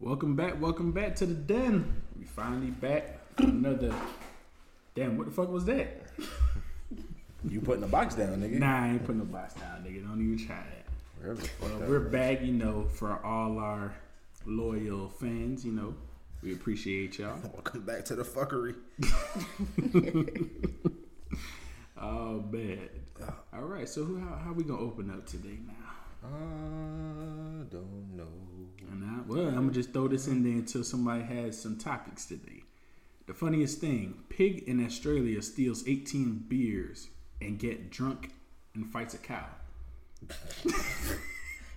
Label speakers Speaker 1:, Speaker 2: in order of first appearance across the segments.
Speaker 1: Welcome back, welcome back to the den. We finally back. Another. Damn, what the fuck was that?
Speaker 2: You putting the box down, nigga.
Speaker 1: Nah, I ain't putting the box down, nigga. Don't even try that.
Speaker 2: Wherever the fuck
Speaker 1: Well,
Speaker 2: that
Speaker 1: we're
Speaker 2: was.
Speaker 1: back, you know, for all our loyal fans, you know. We appreciate y'all.
Speaker 2: Welcome back to the fuckery.
Speaker 1: Oh, man. All right, so who, how, how we going to open up today now?
Speaker 2: I don't know.
Speaker 1: And I, well, I'm going to just throw this in there until somebody has some topics today. The funniest thing pig in Australia steals 18 beers and get drunk and fights a cow.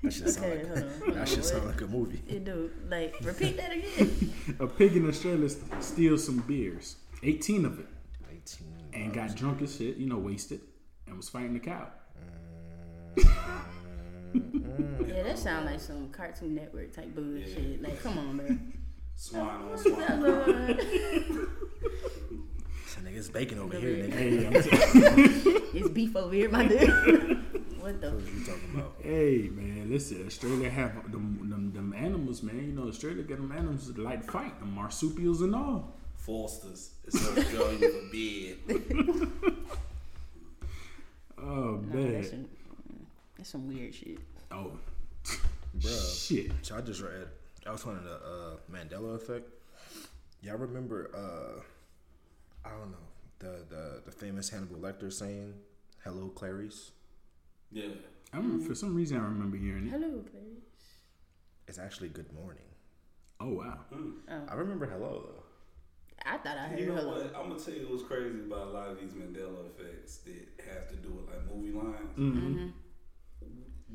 Speaker 2: That should sound
Speaker 3: Okay,
Speaker 2: like
Speaker 3: hold on. Hold
Speaker 2: that should sound like a movie.
Speaker 3: It do. Like, repeat that again.
Speaker 1: A pig in Australia st- steals some beers, 18 of it,
Speaker 2: 18.
Speaker 1: and got drunk as shit, you know, wasted, and was fighting the cow. Mm. Mm-hmm.
Speaker 3: yeah, that sound like some Cartoon Network type bullshit. Like, come on, man.
Speaker 4: Swine on
Speaker 3: What's
Speaker 4: swine.
Speaker 3: that, Lord?
Speaker 2: So nigga, it's bacon over here, nigga.
Speaker 1: Hey, I'm t-
Speaker 3: It's beef over here, my dude. what the?
Speaker 2: What you talking about?
Speaker 1: hey, man, listen, Australia have them, them, them animals, man. You know, Australia got them animals that like to fight, the marsupials and all.
Speaker 4: Foster's. It's Australia for bed.
Speaker 1: Oh,
Speaker 3: No,
Speaker 1: man.
Speaker 3: that's, some, that's some weird shit.
Speaker 1: Oh,
Speaker 2: Bruh.
Speaker 1: shit.
Speaker 2: So I just read. I was finding the uh, Mandela effect. Y'all remember? Uh, I don't know the the the famous Hannibal Lecter saying, "Hello, Clarice."
Speaker 4: Yeah.
Speaker 1: I remember, for some reason, I remember hearing it.
Speaker 3: Hello, Clarice.
Speaker 2: It's actually good morning.
Speaker 1: Oh, wow.
Speaker 2: I remember hello though.
Speaker 3: I thought I heard
Speaker 4: You know
Speaker 3: hello.
Speaker 4: what? I'm gonna tell you what's crazy about a lot of these Mandela effects that have to do with like movie lines.
Speaker 1: Mm-hmm.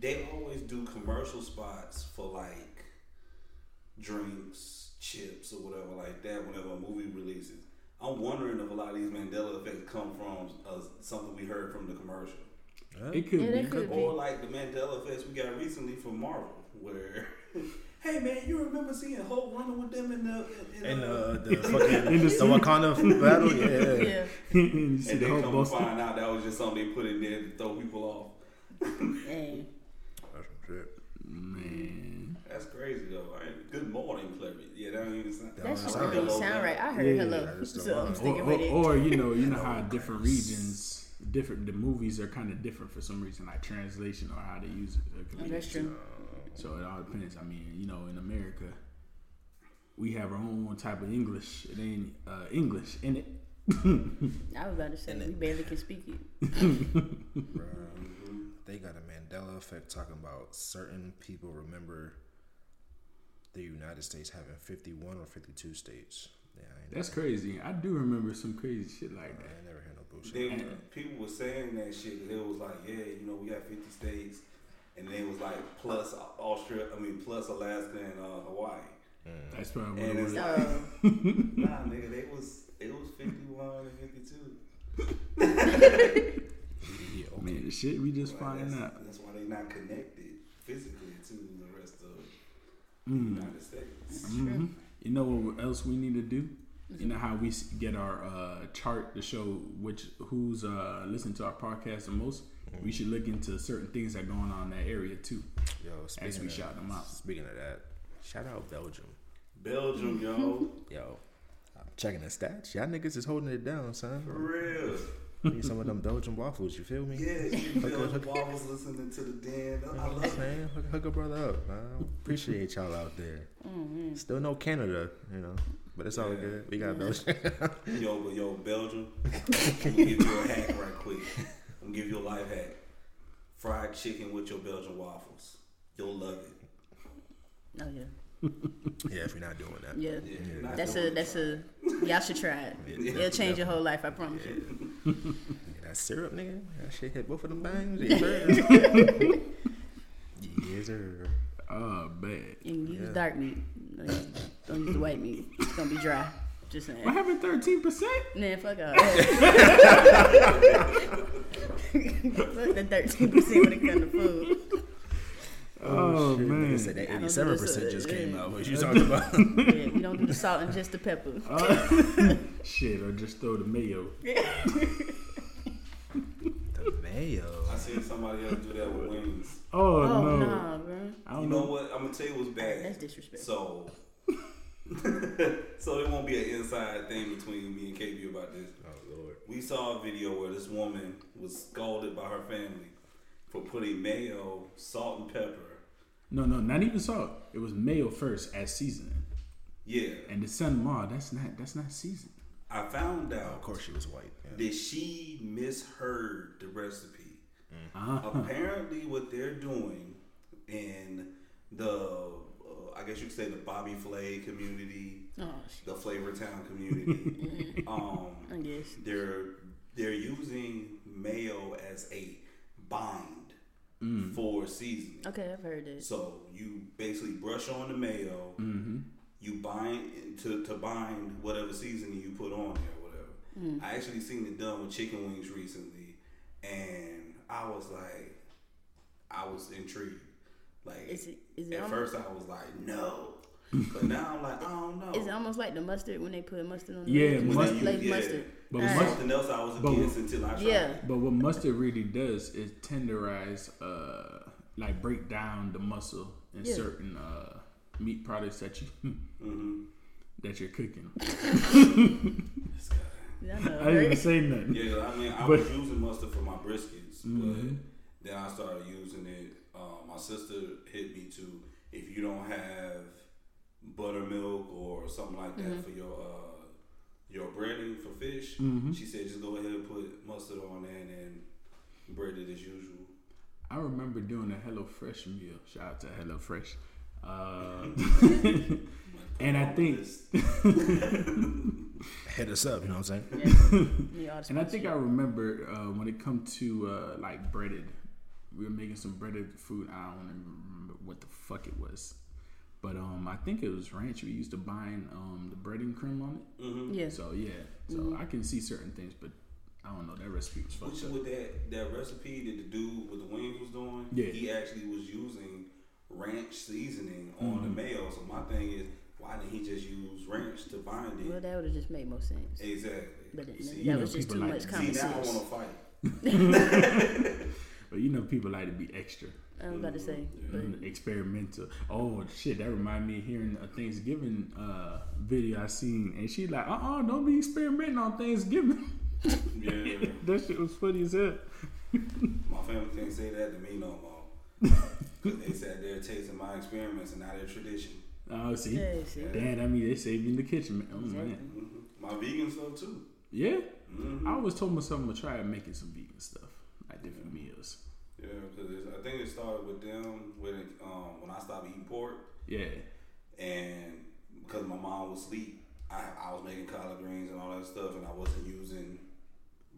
Speaker 4: They always do commercial spots for like drinks, chips, or whatever like that. Whenever a movie releases, I'm wondering if a lot of these Mandela effects come from uh, something we heard from the commercial,
Speaker 1: It could
Speaker 3: Yeah,
Speaker 1: be.
Speaker 3: that could be.
Speaker 4: or like the Mandela effects we got recently from Marvel, where. Hey man, you remember seeing Hulk running with them in the in, in
Speaker 2: And
Speaker 4: uh,
Speaker 2: uh, the fucking
Speaker 1: In the
Speaker 2: the Wakanda battle, yeah.
Speaker 3: Yeah.
Speaker 1: you see
Speaker 4: and
Speaker 1: the
Speaker 4: then come to find out that was just something they put in there to throw people off.
Speaker 3: Hey.
Speaker 2: That's.
Speaker 1: Man.
Speaker 4: That's crazy though. Right? Good morning, Clary. Yeah, that don't even sound.
Speaker 2: That
Speaker 3: That
Speaker 2: don't
Speaker 3: shit
Speaker 2: sound
Speaker 3: don't even sound
Speaker 4: man.
Speaker 3: right. I heard
Speaker 1: Yeah,
Speaker 3: hello.
Speaker 2: that is the
Speaker 3: So I'm
Speaker 2: line.
Speaker 1: Or,
Speaker 3: sticking
Speaker 1: or,
Speaker 3: with it.
Speaker 1: or, you know, you know how different regions, different the movies are kind of different for some reason, like translation or how they use it. It
Speaker 3: Oh, that's true.
Speaker 1: So it all depends. I mean, you know, in America, we have our own type of English. It ain't uh, English in it.
Speaker 3: I was about to say,
Speaker 2: And
Speaker 3: we
Speaker 2: it-
Speaker 3: barely can speak it.
Speaker 2: Bruh, they got a Mandela effect talking about certain people remember the United States having 51 or 52 states. Yeah, I ain't,
Speaker 1: That's crazy. I do remember some crazy shit like that.
Speaker 2: ain't never had no bullshit.
Speaker 4: They, people were saying that shit. And it was like, yeah, you know, we got 50 states, and then it was like plus Australia. I mean, plus Alaska and uh, Hawaii.
Speaker 1: That's probably what
Speaker 4: And
Speaker 1: it
Speaker 4: it's
Speaker 1: was.
Speaker 4: like,
Speaker 3: Uh,
Speaker 4: nah, nigga, they was it was 51 and 52.
Speaker 2: Yeah, okay.
Speaker 1: Man, the shit we just
Speaker 4: Like,
Speaker 1: finding out.
Speaker 4: that's why they not connected physically to the rest of the
Speaker 1: Mm.
Speaker 4: United States.
Speaker 1: hmm You know what else we need to do? You know how we get our uh, chart to show which who's uh, listening to our podcast the most. We should look into certain things that are going on in that area too.
Speaker 2: Yo,
Speaker 1: As we
Speaker 2: of,
Speaker 1: shout them out.
Speaker 2: Speaking of that, shout out Belgium.
Speaker 4: Belgium, yo,
Speaker 2: Yo, I'm checking the stats. Y'all niggas is holding it down, son.
Speaker 4: for real.
Speaker 2: Need some of them Belgian waffles. You feel me?
Speaker 4: Yeah, you Belgian waffles listening to the den. I
Speaker 2: You know what I'm
Speaker 4: love it.
Speaker 2: saying? Hook, hook a brother up. man. Appreciate y'all out there. Mm-hmm. Still no Canada, you know, but it's all
Speaker 4: Yeah.
Speaker 2: good. We got Belgium.
Speaker 4: Yo, but yo, Belgium, I'm gonna give you a hack right quick. I'm gonna give you a life hack. Fried chicken with your Belgian waffles. You'll love it.
Speaker 3: oh yeah,
Speaker 2: yeah, if you're not doing that.
Speaker 3: yeah.
Speaker 4: Yeah,
Speaker 3: That's a that's a y'all should try it.
Speaker 2: Yeah.
Speaker 3: It'll change your whole life. I promise you.
Speaker 2: Yeah, that syrup, nigga. That shit hit both of them bangs. Yes, sir. yes, sir.
Speaker 1: Oh man,
Speaker 3: You can use
Speaker 2: Yeah.
Speaker 3: dark meat. Don't use- the white meat. It's gonna be dry. Just saying.
Speaker 1: what happened? Thirteen percent?
Speaker 3: Nah, fuck off. fuck the thirteen percent when it comes to food.
Speaker 1: Oh,
Speaker 2: shit,
Speaker 1: man.
Speaker 2: Nigga said that
Speaker 3: I don't do
Speaker 2: 87
Speaker 3: this,
Speaker 2: percent
Speaker 3: uh,
Speaker 2: just came out. What you talking about?
Speaker 3: Yeah, we don't do the salt and just the pepper.
Speaker 1: Shit, or just throw the mayo.
Speaker 2: the mayo.
Speaker 4: I seen somebody else do that with wings.
Speaker 1: Oh,
Speaker 3: Oh
Speaker 1: no,
Speaker 3: nah, bro.
Speaker 1: I don't
Speaker 4: You
Speaker 1: know.
Speaker 4: know what? I'm gonna tell you what's bad.
Speaker 3: That's disrespectful.
Speaker 4: So so it won't be an inside thing between me and KB about this.
Speaker 2: Oh lord.
Speaker 4: We saw a video where this woman was scolded by her family for putting mayo, salt, and pepper.
Speaker 1: No, no, not even salt. It was mayo first as seasoning,
Speaker 4: Yeah,
Speaker 1: and the Sun Ma. That's not. That's not seasoning.
Speaker 4: I found out
Speaker 2: Of course she was white. Yeah.
Speaker 4: that she misheard the recipe.
Speaker 1: Uh-huh.
Speaker 4: Apparently, what they're doing in the, uh, I guess you could say the Bobby Flay community,
Speaker 3: Oh
Speaker 4: the Flavor Town community, um,
Speaker 3: I guess.
Speaker 4: they're they're using mayo as a bind for seasoning.
Speaker 3: Okay, I've heard that.
Speaker 4: So you basically brush on the mayo,
Speaker 1: Mm-hmm.
Speaker 4: You bind to to bind whatever seasoning you put on there, whatever. I actually seen it done with chicken wings recently, and I was like, I was intrigued. Like
Speaker 3: Is it is it
Speaker 4: at
Speaker 3: almost,
Speaker 4: first, I was like, no, but now I'm like, I don't know.
Speaker 3: is it almost like the mustard when they put mustard on the
Speaker 1: Yeah,
Speaker 3: wings?
Speaker 1: mustard.
Speaker 3: Flavored
Speaker 4: Yeah.
Speaker 3: mustard.
Speaker 1: But
Speaker 3: Alright.
Speaker 1: mustard-
Speaker 4: Something else I was
Speaker 1: But-
Speaker 4: against until I tried.
Speaker 3: Yeah.
Speaker 1: But what mustard really does is tenderize, uh, like break down the muscle in
Speaker 3: Yeah.
Speaker 1: certain uh, meat products that you
Speaker 4: Mhm.
Speaker 1: that you're cooking.
Speaker 3: Yeah, I know.
Speaker 1: I didn't even
Speaker 3: right?
Speaker 1: say nothing.
Speaker 4: Yeah, I mean, I
Speaker 1: But-
Speaker 4: was using mustard for my briskets,
Speaker 1: Mhm.
Speaker 4: but then I started using it. Um, my sister hit me to if you don't have buttermilk or something like that
Speaker 3: Mm-hmm.
Speaker 4: for your uh, your breading for fish,
Speaker 1: Mhm.
Speaker 4: she said just go ahead and put mustard on there and then bread it as usual.
Speaker 1: I remember doing a Hello Fresh meal. Shout out to Hello Fresh. Uh, and I think,
Speaker 2: Hit us up, you know what I'm saying?
Speaker 3: Yeah. Need all the
Speaker 1: and I think I remember uh, when it come to uh, like breaded, we were making some breaded food. I don't even remember what the fuck it was, but um, I think it was ranch. We used to bind um the breading cream on it.
Speaker 4: Mm-hmm.
Speaker 3: Yeah.
Speaker 1: So yeah, so I can see certain things, but I don't know. That recipe was
Speaker 4: Which
Speaker 1: fucked up.
Speaker 4: with that that recipe that the dude with the wings was doing,
Speaker 1: Yeah.
Speaker 4: he actually was using ranch seasoning on
Speaker 1: Mm-hmm.
Speaker 4: the mayo. So my thing is, why didn't he just use ranch to bind it?
Speaker 3: Well, that would have just made more sense.
Speaker 4: Exactly.
Speaker 3: But it,
Speaker 4: See,
Speaker 3: that
Speaker 1: you know
Speaker 3: was just too
Speaker 1: like-
Speaker 3: much
Speaker 1: See,
Speaker 3: common
Speaker 4: See, now I
Speaker 3: sense.
Speaker 4: want to fight.
Speaker 1: But you know, people like to be extra.
Speaker 3: I was about to say, but
Speaker 1: Mm, experimental. Oh shit, that reminded me of hearing a Thanksgiving uh, video I seen, and she like, uh, uh-uh, don't be experimenting on Thanksgiving.
Speaker 4: Yeah.
Speaker 1: that shit was funny as hell.
Speaker 4: My family can't say that to me no more. Cause they sat there tasting my experiments and now they're tradition.
Speaker 1: Oh, see,
Speaker 3: yeah, see.
Speaker 1: damn, I mean, they saved you in the kitchen, man. Oh
Speaker 3: Exactly.
Speaker 1: man,
Speaker 4: hmm My vegan stuff too.
Speaker 1: yeah.
Speaker 4: hmm
Speaker 1: I always told myself I'm gonna try making some vegan stuff, like different meals.
Speaker 4: Yeah, because I think it started with them when it, um, when I stopped eating pork.
Speaker 1: Yeah,
Speaker 4: and because my mom was asleep, I, I was making collard greens and all that stuff, and I wasn't using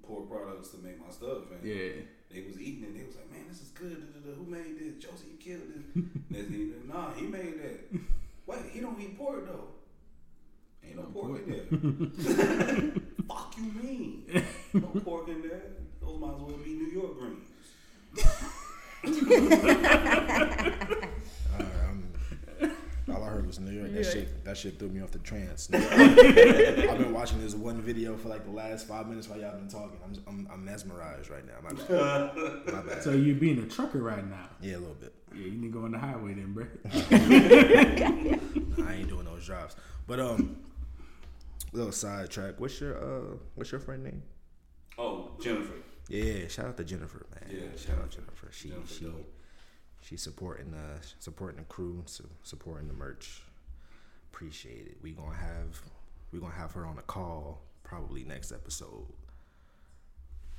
Speaker 4: pork products to make my stuff. And
Speaker 1: yeah.
Speaker 4: they was eating it. They was like, "Man, this is good. Da, da, da. Who made this? Josie, you killed this." Next thing you know, nah, he made that. Wait, he don't eat pork though. Ain't no pork in there. Fuck you mean? No pork in there. Those might as well be New York greens.
Speaker 2: I'm, all I heard was New York. That
Speaker 3: Yeah.
Speaker 2: shit, that shit threw me off the trance. I've been watching this one video for like the last five minutes while y'all been talking. I'm, I'm, I'm mesmerized right now. My bad. My bad.
Speaker 1: So you being a trucker right now?
Speaker 2: Yeah, a little bit.
Speaker 1: Yeah, you need to go on the highway then, bro.
Speaker 2: I ain't doing those jobs. But um, little sidetrack. What's your uh, what's your friend name?
Speaker 4: Oh, Jennifer.
Speaker 2: Yeah, shout out to Jennifer, man.
Speaker 4: Yeah,
Speaker 2: shout out Jennifer. She
Speaker 4: Jennifer
Speaker 2: she
Speaker 4: dope.
Speaker 2: she's supporting uh supporting the crew, so supporting the merch. Appreciate it. We gonna have we gonna have her on a call probably next episode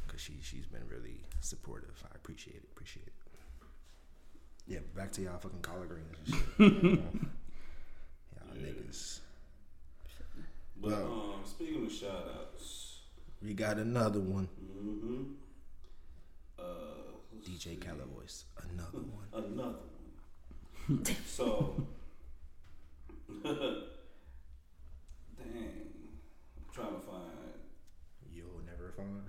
Speaker 2: because she she's been really supportive. I appreciate it. Appreciate it. Yeah, back to y'all fucking collard greens and shit. y'all
Speaker 4: Yeah.
Speaker 2: niggas.
Speaker 4: But
Speaker 2: Wow.
Speaker 4: um, speaking of shout outs,
Speaker 2: We got another one.
Speaker 4: mm-hmm. uh,
Speaker 2: DJ
Speaker 4: see.
Speaker 2: Calavoice. Another one.
Speaker 4: Another one. so, dang, I'm trying to find.
Speaker 2: You'll never find.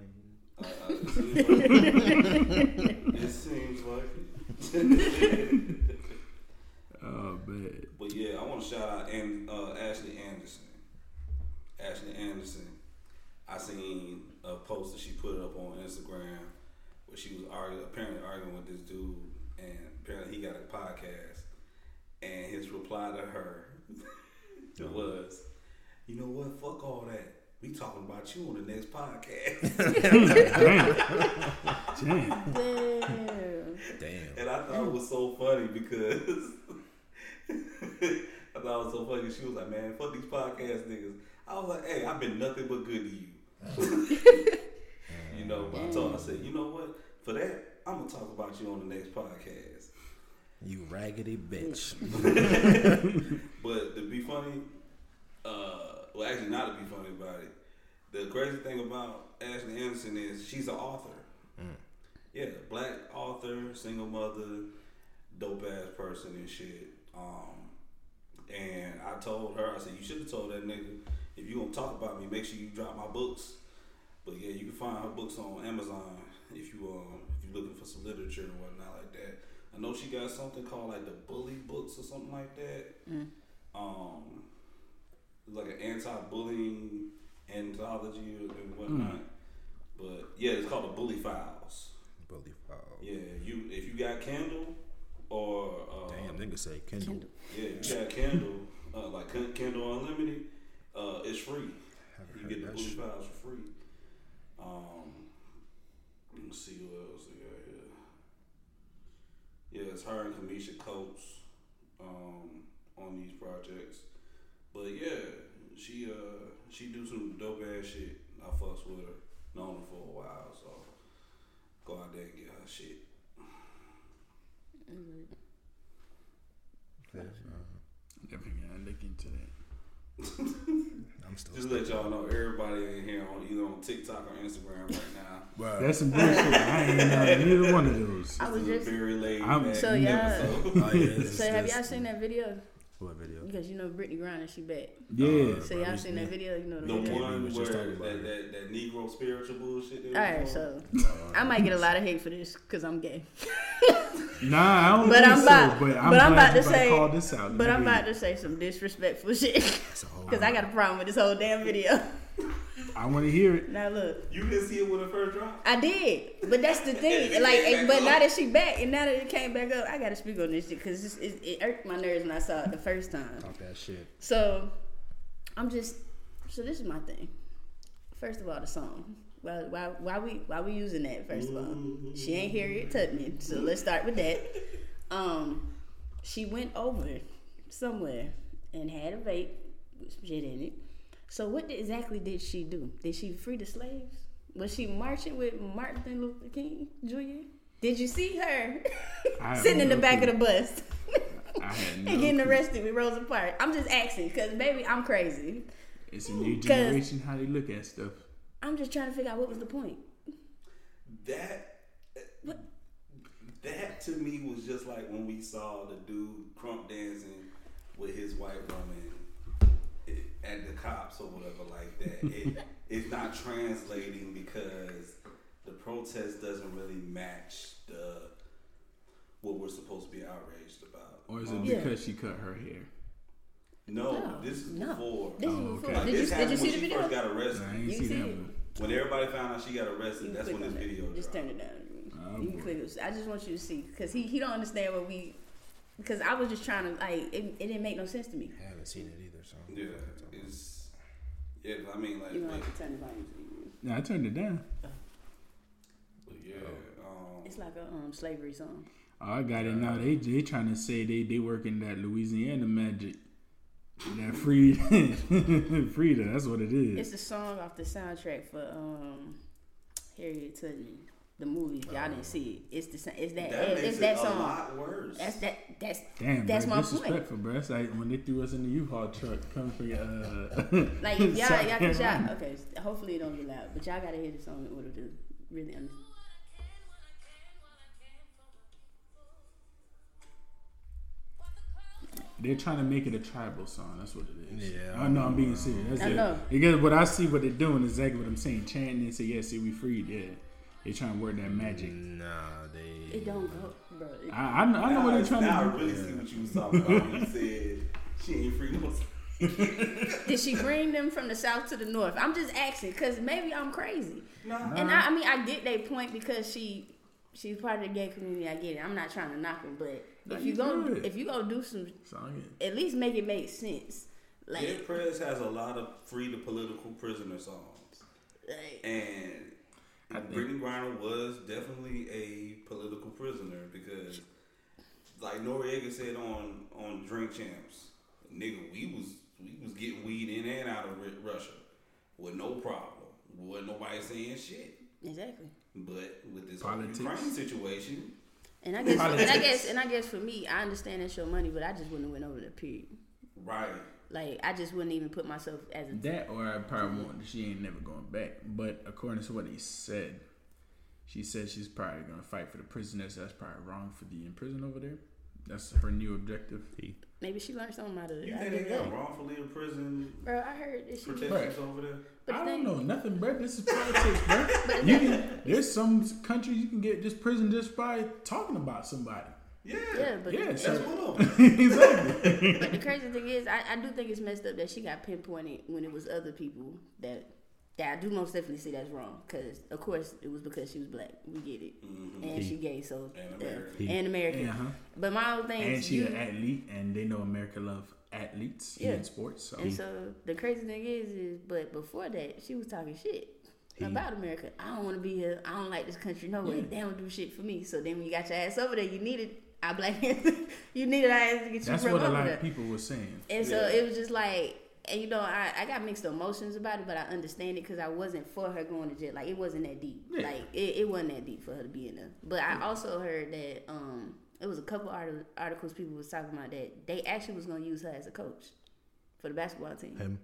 Speaker 4: Uh, uh, it, seems like, it seems like it.
Speaker 1: Oh man.
Speaker 4: But yeah, I want to shout out and uh, Ashley Anderson. Ashley Anderson. I seen a post that she put up on Instagram where she was arguing, apparently arguing with this dude, and apparently he got a podcast. And his reply to her was. You know what? Fuck all that. We talking about you on the next podcast.
Speaker 1: Damn. Damn.
Speaker 3: Damn.
Speaker 2: Damn.
Speaker 4: and I thought it was so funny because I thought it was so funny. She was like, "Man, fuck these podcast niggas." I was like, "Hey, I've been nothing but good to you." you know, but I told her, I said, "You know what? For that, I'm gonna talk about you on the next podcast."
Speaker 2: You raggedy bitch.
Speaker 4: But to be funny, uh, well, actually, not to be funny about it. The crazy thing about Ashley Anderson is she's an author. Yeah, black author, single mother, dope ass person and shit. Um, and I told her, I said, you should have told that nigga if you gonna talk about me, make sure you drop my books. But yeah, you can find her books on Amazon if you um if you're looking for some literature and whatnot like that. I know she got something called like the Bully Books or something like that. Um, it's like an anti-bullying anthology and whatnot. But yeah, it's called the Bully Files.
Speaker 2: Bully foul.
Speaker 4: Yeah, you if you got Kindle or uh,
Speaker 2: Damn, nigga say Kindle.
Speaker 3: Kindle.
Speaker 4: yeah, if you got Kindle uh, like Kin- Kindle Unlimited, uh, it's free.
Speaker 2: Haven't
Speaker 4: You get the Bully
Speaker 2: shit.
Speaker 4: Files for free. Um, let me see what else we got here. Yeah, it's her and Kamisha Coates um, on these projects. But yeah, she uh she do some dope ass shit. I fucks with her. Known her for a while, so go out there and get her shit.
Speaker 2: Yeah, uh,
Speaker 1: Definitely gotta look into that.
Speaker 2: I'm still.
Speaker 4: Just let y'all know everybody in here on either on TikTok or Instagram right now.
Speaker 2: Bruh.
Speaker 1: That's some bullshit. I ain't uh, neither one of those.
Speaker 3: I was
Speaker 4: This is a
Speaker 3: just-
Speaker 4: very late.
Speaker 1: I'm-
Speaker 3: So, y'all-
Speaker 2: Oh, yeah,
Speaker 3: So have y'all seen that video?
Speaker 2: What video?
Speaker 3: Because you know Brittney Griner, she back.
Speaker 1: Yeah.
Speaker 2: Uh,
Speaker 3: So
Speaker 2: bro,
Speaker 3: y'all seen that video? You know the,
Speaker 4: The one where
Speaker 2: just
Speaker 4: that, that, that Negro spiritual bullshit. they
Speaker 3: All
Speaker 4: was
Speaker 3: so I might get a lot of hate for this because I'm gay.
Speaker 1: Nah, I don't
Speaker 3: But
Speaker 1: think
Speaker 3: I'm
Speaker 1: so.
Speaker 3: about-
Speaker 1: but I'm,
Speaker 3: but I'm about to say-
Speaker 1: call this out.
Speaker 3: But I'm about to say some disrespectful shit
Speaker 2: That's a whole
Speaker 3: because I got a problem with this whole damn video.
Speaker 1: I want to hear it.
Speaker 3: Now look,
Speaker 4: You didn't see it when it first dropped.
Speaker 3: I did, but that's the thing. Like,
Speaker 4: Back
Speaker 3: but
Speaker 4: up.
Speaker 3: now that she back and now that it came back up, I got to speak on this shit because it, it irked my nerves when I saw it the first time.
Speaker 2: Talk that shit.
Speaker 3: So I'm just so this is my thing. First of all, the song. Why, why, why we why we using that? First of all, she ain't Harriet Tubman, so let's start with that. Um, she went over somewhere and had a vape with some shit in it. So what did- exactly did she do? Did she free the slaves? Was she marching with Martin Luther King Jr.? Did you see her sitting in the back
Speaker 1: clue.
Speaker 3: of the bus?
Speaker 1: I had no
Speaker 3: and getting
Speaker 1: clue.
Speaker 3: arrested with Rosa Parks. I'm just asking because maybe I'm crazy.
Speaker 1: It's a new
Speaker 3: 'Cause-
Speaker 1: generation how they look at stuff.
Speaker 3: I'm just trying to figure out what was the point.
Speaker 4: That what? that to me was just like when we saw the dude crump dancing with his white woman i- at the cops or whatever like that. It, it's not translating because the protest doesn't really match the what we're supposed to be outraged about.
Speaker 1: Or is it
Speaker 4: Um,
Speaker 3: Yeah.
Speaker 1: because she cut her hair?
Speaker 4: No,
Speaker 3: No,
Speaker 4: this is
Speaker 3: no.
Speaker 4: before.
Speaker 3: This
Speaker 1: Oh,
Speaker 3: is
Speaker 1: okay.
Speaker 3: before.
Speaker 4: Like,
Speaker 3: Did
Speaker 4: this
Speaker 3: you did
Speaker 4: happened
Speaker 3: you see
Speaker 4: when
Speaker 3: the
Speaker 4: she
Speaker 3: video?
Speaker 4: first got arrested.
Speaker 1: I ain't
Speaker 3: You
Speaker 1: see
Speaker 3: see
Speaker 1: that
Speaker 3: it?
Speaker 1: one.
Speaker 4: When everybody found out she got arrested, that's when this
Speaker 3: on that.
Speaker 4: video
Speaker 3: Just
Speaker 4: dropped.
Speaker 3: turn it down.
Speaker 1: Oh,
Speaker 3: you can click it. I just want you to see because he he don't understand what we. Because I was just trying to like it, it didn't make no sense to me.
Speaker 2: I haven't seen it either, so.
Speaker 4: Yeah, it's yeah. I mean, like,
Speaker 3: You know, I
Speaker 4: like
Speaker 3: have to turn the volume. to-
Speaker 1: Yeah, I turned it down.
Speaker 4: but yeah. Um,
Speaker 3: It's like a um slavery song.
Speaker 1: Oh, I got it now. They they trying to say they they working that Louisiana magic. That Frida, Frida, that's what it is.
Speaker 3: It's a song off the soundtrack for um Harriet Tubman, the movie. Y'all didn't see it. It's the same. it's that,
Speaker 4: that makes
Speaker 3: it's
Speaker 4: it
Speaker 3: that
Speaker 4: a
Speaker 3: song.
Speaker 4: lot worse.
Speaker 3: That's that that's
Speaker 1: Damn,
Speaker 3: that's
Speaker 1: bro,
Speaker 3: my point.
Speaker 1: disrespectful, bro. It's like when they threw us in the U-Haul truck coming for your. uh.
Speaker 3: Like if y'all,
Speaker 1: South
Speaker 3: y'all, cause
Speaker 1: Carolina.
Speaker 3: y'all, okay. Hopefully it don't get loud, but y'all gotta hear the song in order to really understand.
Speaker 1: They're trying to make it a tribal song. That's what it is.
Speaker 2: Yeah,
Speaker 1: I know. I'm being serious. That's
Speaker 3: I
Speaker 1: it.
Speaker 3: know.
Speaker 1: Because what I see, what they're doing is exactly what I'm saying. Chanting and say, "Yeah, see, we freed." Yeah, they're trying to work that magic.
Speaker 2: Nah, they.
Speaker 3: It don't go, bro. It,
Speaker 1: I, I, know- I know
Speaker 4: now,
Speaker 1: what they're trying
Speaker 4: now
Speaker 1: to
Speaker 4: I
Speaker 1: do.
Speaker 4: really see what you was talking about. when You said she ain't free no.
Speaker 3: Did she bring them from the south to the north? I'm just asking because maybe I'm crazy.
Speaker 4: Nah.
Speaker 3: And I, I mean, I get their point because she she's part of the gay community. I get it. I'm not trying to knock her, but
Speaker 1: No,
Speaker 3: if you
Speaker 1: you
Speaker 3: go
Speaker 1: good.
Speaker 3: if you go do some,
Speaker 1: Song it.
Speaker 3: at least make it make sense. Like,
Speaker 4: Dead Prez has a lot of free to political prisoner songs,
Speaker 3: like
Speaker 4: and
Speaker 1: I think-
Speaker 4: Brittney Griner was definitely a political prisoner because, like Noreaga said on on Drink Champs, nigga, we was we was getting weed in and out of Russia with no problem. Wasn't nobody saying shit.
Speaker 3: exactly.
Speaker 4: But with this whole
Speaker 1: Politics.
Speaker 4: Ukraine situation,
Speaker 3: And I guess, and I guess, and I guess for me, I understand that's your money, but I just wouldn't have went over there. Period.
Speaker 4: Right?
Speaker 3: Like I just wouldn't even put myself as a
Speaker 1: That or I probably want she ain't never going back. But according to what he said, she said she's probably gonna fight for the prisoners. That's probably wrong for the in prison over there. That's her new objective.
Speaker 3: maybe she learned something out of it.
Speaker 4: You think they got wrongfully in prison
Speaker 3: Bro, I heard that she.
Speaker 4: protections over there?
Speaker 3: But
Speaker 1: I don't know nothing, bro. This is politics, bro. you can, there's some countries you can get just prison just by talking about somebody.
Speaker 4: Yeah,
Speaker 3: Yeah, but
Speaker 1: Yeah,
Speaker 4: that's
Speaker 1: so
Speaker 4: one of them.
Speaker 1: exactly.
Speaker 3: But the crazy thing is, I, I do think it's messed up that she got pinpointed when it was other people that. That I do most definitely see that's wrong, because of course it was because she was black. We get it, and she gay, so
Speaker 4: And
Speaker 3: uh,
Speaker 4: American.
Speaker 3: and American.
Speaker 1: Uh-huh.
Speaker 3: But my whole thing
Speaker 1: And
Speaker 3: is
Speaker 1: she
Speaker 3: you,
Speaker 1: an athlete, and they know America love athletes
Speaker 3: Yeah.
Speaker 1: in sports. So
Speaker 3: And so the crazy thing is, is but before that, she was talking shit about America. I don't want to be here. I don't like this country. No way.
Speaker 1: Yeah.
Speaker 3: They don't do shit for me. So then when you got your ass over there, you need needed our black you needed our ass to get you
Speaker 1: that's
Speaker 3: from
Speaker 1: what a lot of people were saying.
Speaker 3: And so
Speaker 4: Yeah.
Speaker 3: it was just like, and you know, I, I got mixed emotions about it, but I understand it because I wasn't for her going to jail. Like it wasn't that deep.
Speaker 1: Yeah.
Speaker 3: Like it, it wasn't that deep for her to be in there. But I also heard that um it was a couple arti- articles people was talking about that they actually was gonna use her as a coach for the basketball team.
Speaker 2: Him.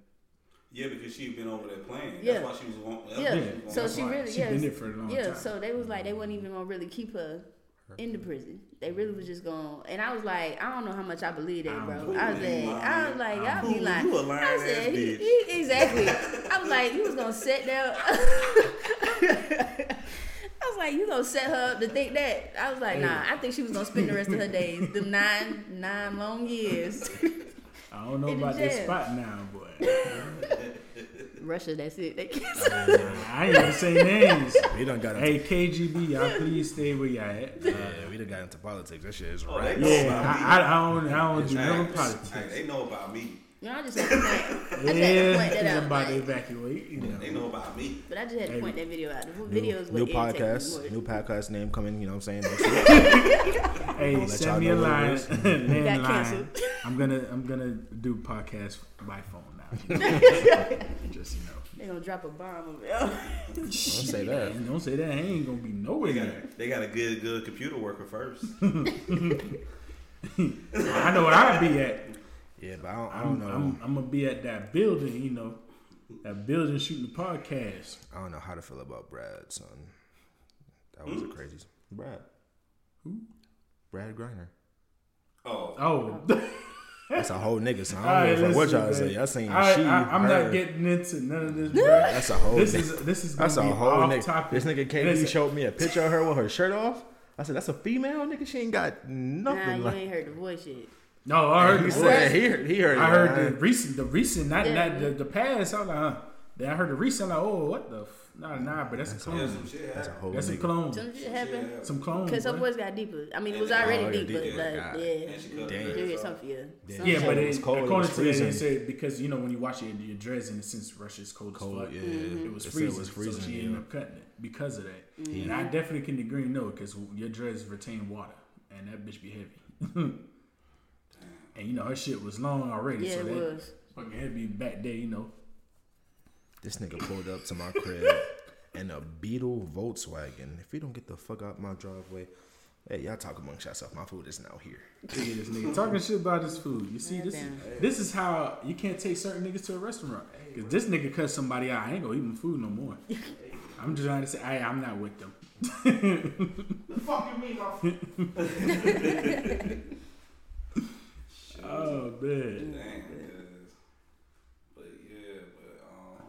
Speaker 4: Yeah, because she'd been over there playing.
Speaker 3: Yeah.
Speaker 4: That's why she was on. that's
Speaker 3: Yeah.
Speaker 4: she was
Speaker 3: So
Speaker 4: on
Speaker 3: she
Speaker 4: flight.
Speaker 3: really
Speaker 1: She
Speaker 3: yeah.
Speaker 1: been there for a long
Speaker 3: yeah,
Speaker 1: time.
Speaker 3: so they was like they wasn't even gonna really keep her in the prison. They really was just going and I was like, I don't know how much I believe that, bro. I was like, I was like, y'all be lying.
Speaker 4: you a lying
Speaker 3: I
Speaker 4: ass
Speaker 3: said, he,
Speaker 4: bitch.
Speaker 3: he, exactly. I was like, you was gonna set there. I was like, you gonna set her up to think that? I was like, nah. I think she was gonna spend the rest of her days, them nine, nine long years.
Speaker 1: I don't know about this spot now, boy.
Speaker 3: Russia, that's it. They can't.
Speaker 1: I ain't gonna say names.
Speaker 2: We done got into,
Speaker 1: Hey KGB, y'all please stay where y'all at.
Speaker 2: yeah, we done got into politics. That shit is
Speaker 4: Oh,
Speaker 2: right.
Speaker 4: they
Speaker 1: Yeah. I, I, I don't, I don't do
Speaker 4: Hey,
Speaker 1: no
Speaker 4: hey,
Speaker 1: politics.
Speaker 4: they know about me.
Speaker 3: You know, I just had to point, I just had to
Speaker 1: Yeah,
Speaker 3: point that
Speaker 1: I'm
Speaker 3: out.
Speaker 1: about to
Speaker 3: like-
Speaker 1: evacuate. You know.
Speaker 4: They know about me.
Speaker 3: but I just had to point that video out. The
Speaker 2: New,
Speaker 3: video is what
Speaker 2: new podcast, new podcast name coming. You know what I'm saying? Next week.
Speaker 1: Hey, send me a
Speaker 2: know what it
Speaker 1: line,
Speaker 2: is.
Speaker 3: canceled.
Speaker 1: I'm gonna, I'm gonna do podcast by phone now. Just you know.
Speaker 3: They gonna drop a bomb over there.
Speaker 2: Don't say that.
Speaker 1: Don't say that. I ain't gonna be nowhere
Speaker 4: They got,
Speaker 1: near.
Speaker 4: they got a good, good computer worker first.
Speaker 1: I know where I'd be at.
Speaker 2: Yeah, but I don't, I don't
Speaker 1: I'm,
Speaker 2: know.
Speaker 1: I'm, I'm gonna be at that building. You know, that building shooting the podcast.
Speaker 2: I don't know how to feel about Brad, son. That was a hmm? crazy. Brad. Who? Brad Griner.
Speaker 4: Oh,
Speaker 1: Oh.
Speaker 2: That's a whole nigga, son. I don't
Speaker 1: right,
Speaker 2: know what y'all
Speaker 1: man.
Speaker 2: say. I seen
Speaker 1: I,
Speaker 2: she.
Speaker 1: I, I'm
Speaker 2: her.
Speaker 1: not getting into none of this, bro.
Speaker 2: That's a whole.
Speaker 1: This
Speaker 2: nigga.
Speaker 1: is this is gonna
Speaker 2: That's a
Speaker 1: be
Speaker 2: whole
Speaker 1: off
Speaker 2: nigga.
Speaker 1: topic.
Speaker 2: This nigga KD
Speaker 1: Listen,
Speaker 2: showed me a picture of her with her shirt off. I said, "That's a female nigga. She ain't got nothing."
Speaker 3: Nah, you
Speaker 2: like,
Speaker 3: ain't heard the voice yet.
Speaker 1: No, I heard
Speaker 2: he
Speaker 1: the
Speaker 2: said
Speaker 1: voice.
Speaker 2: he heard. He heard.
Speaker 1: I heard
Speaker 2: man.
Speaker 1: the recent, the recent, not
Speaker 3: Yeah.
Speaker 1: not the, the past. I was like, huh. Then I heard the recent. Like, oh, what the? F-? Nah, nah, but that's a
Speaker 4: yeah,
Speaker 1: clone.
Speaker 4: some shit
Speaker 2: That's a whole
Speaker 1: That's a clone.
Speaker 3: Some shit happened.
Speaker 1: Some clone.
Speaker 3: Cause her
Speaker 1: boy.
Speaker 3: voice got deeper. I mean, it was
Speaker 4: Oh,
Speaker 3: already
Speaker 2: yeah,
Speaker 3: deep,
Speaker 2: deep,
Speaker 3: but
Speaker 2: yeah,
Speaker 3: like, yeah,
Speaker 4: And
Speaker 2: Damn.
Speaker 4: her
Speaker 3: you
Speaker 4: dress
Speaker 3: hear
Speaker 4: off.
Speaker 3: something, yeah.
Speaker 2: Yeah.
Speaker 1: Yeah, but
Speaker 2: it was
Speaker 1: it,
Speaker 2: cold, it
Speaker 1: according
Speaker 2: was
Speaker 1: to that, they said because you know when you watch it, your dressing since Russia's cold,
Speaker 2: Cold,
Speaker 1: as fuck,
Speaker 2: yeah.
Speaker 3: Mm-hmm.
Speaker 1: it was freezing.
Speaker 2: it was freezing,
Speaker 1: so she
Speaker 2: yeah.
Speaker 1: ended up cutting it because of that.
Speaker 3: Mm-hmm.
Speaker 1: And I definitely can agree, no, because your dress retain water, and that bitch be heavy. and you know her shit was long already,
Speaker 3: yeah,
Speaker 1: so
Speaker 3: it
Speaker 1: that
Speaker 3: was.
Speaker 1: fucking heavy back there, you know.
Speaker 2: This nigga pulled up to my crib in a Beetle Volkswagen. If you don't get the fuck out my driveway, hey, y'all talk amongst yourself. My food is now here.
Speaker 1: Look at this nigga talking shit about his food. You see, this is, this is how you can't take certain niggas to a restaurant. Cause this nigga cut somebody out. I ain't gonna eat my food no more. I'm just trying to say, I, I'm not with them. Oh man.
Speaker 4: Damn, cause, but yeah, but um,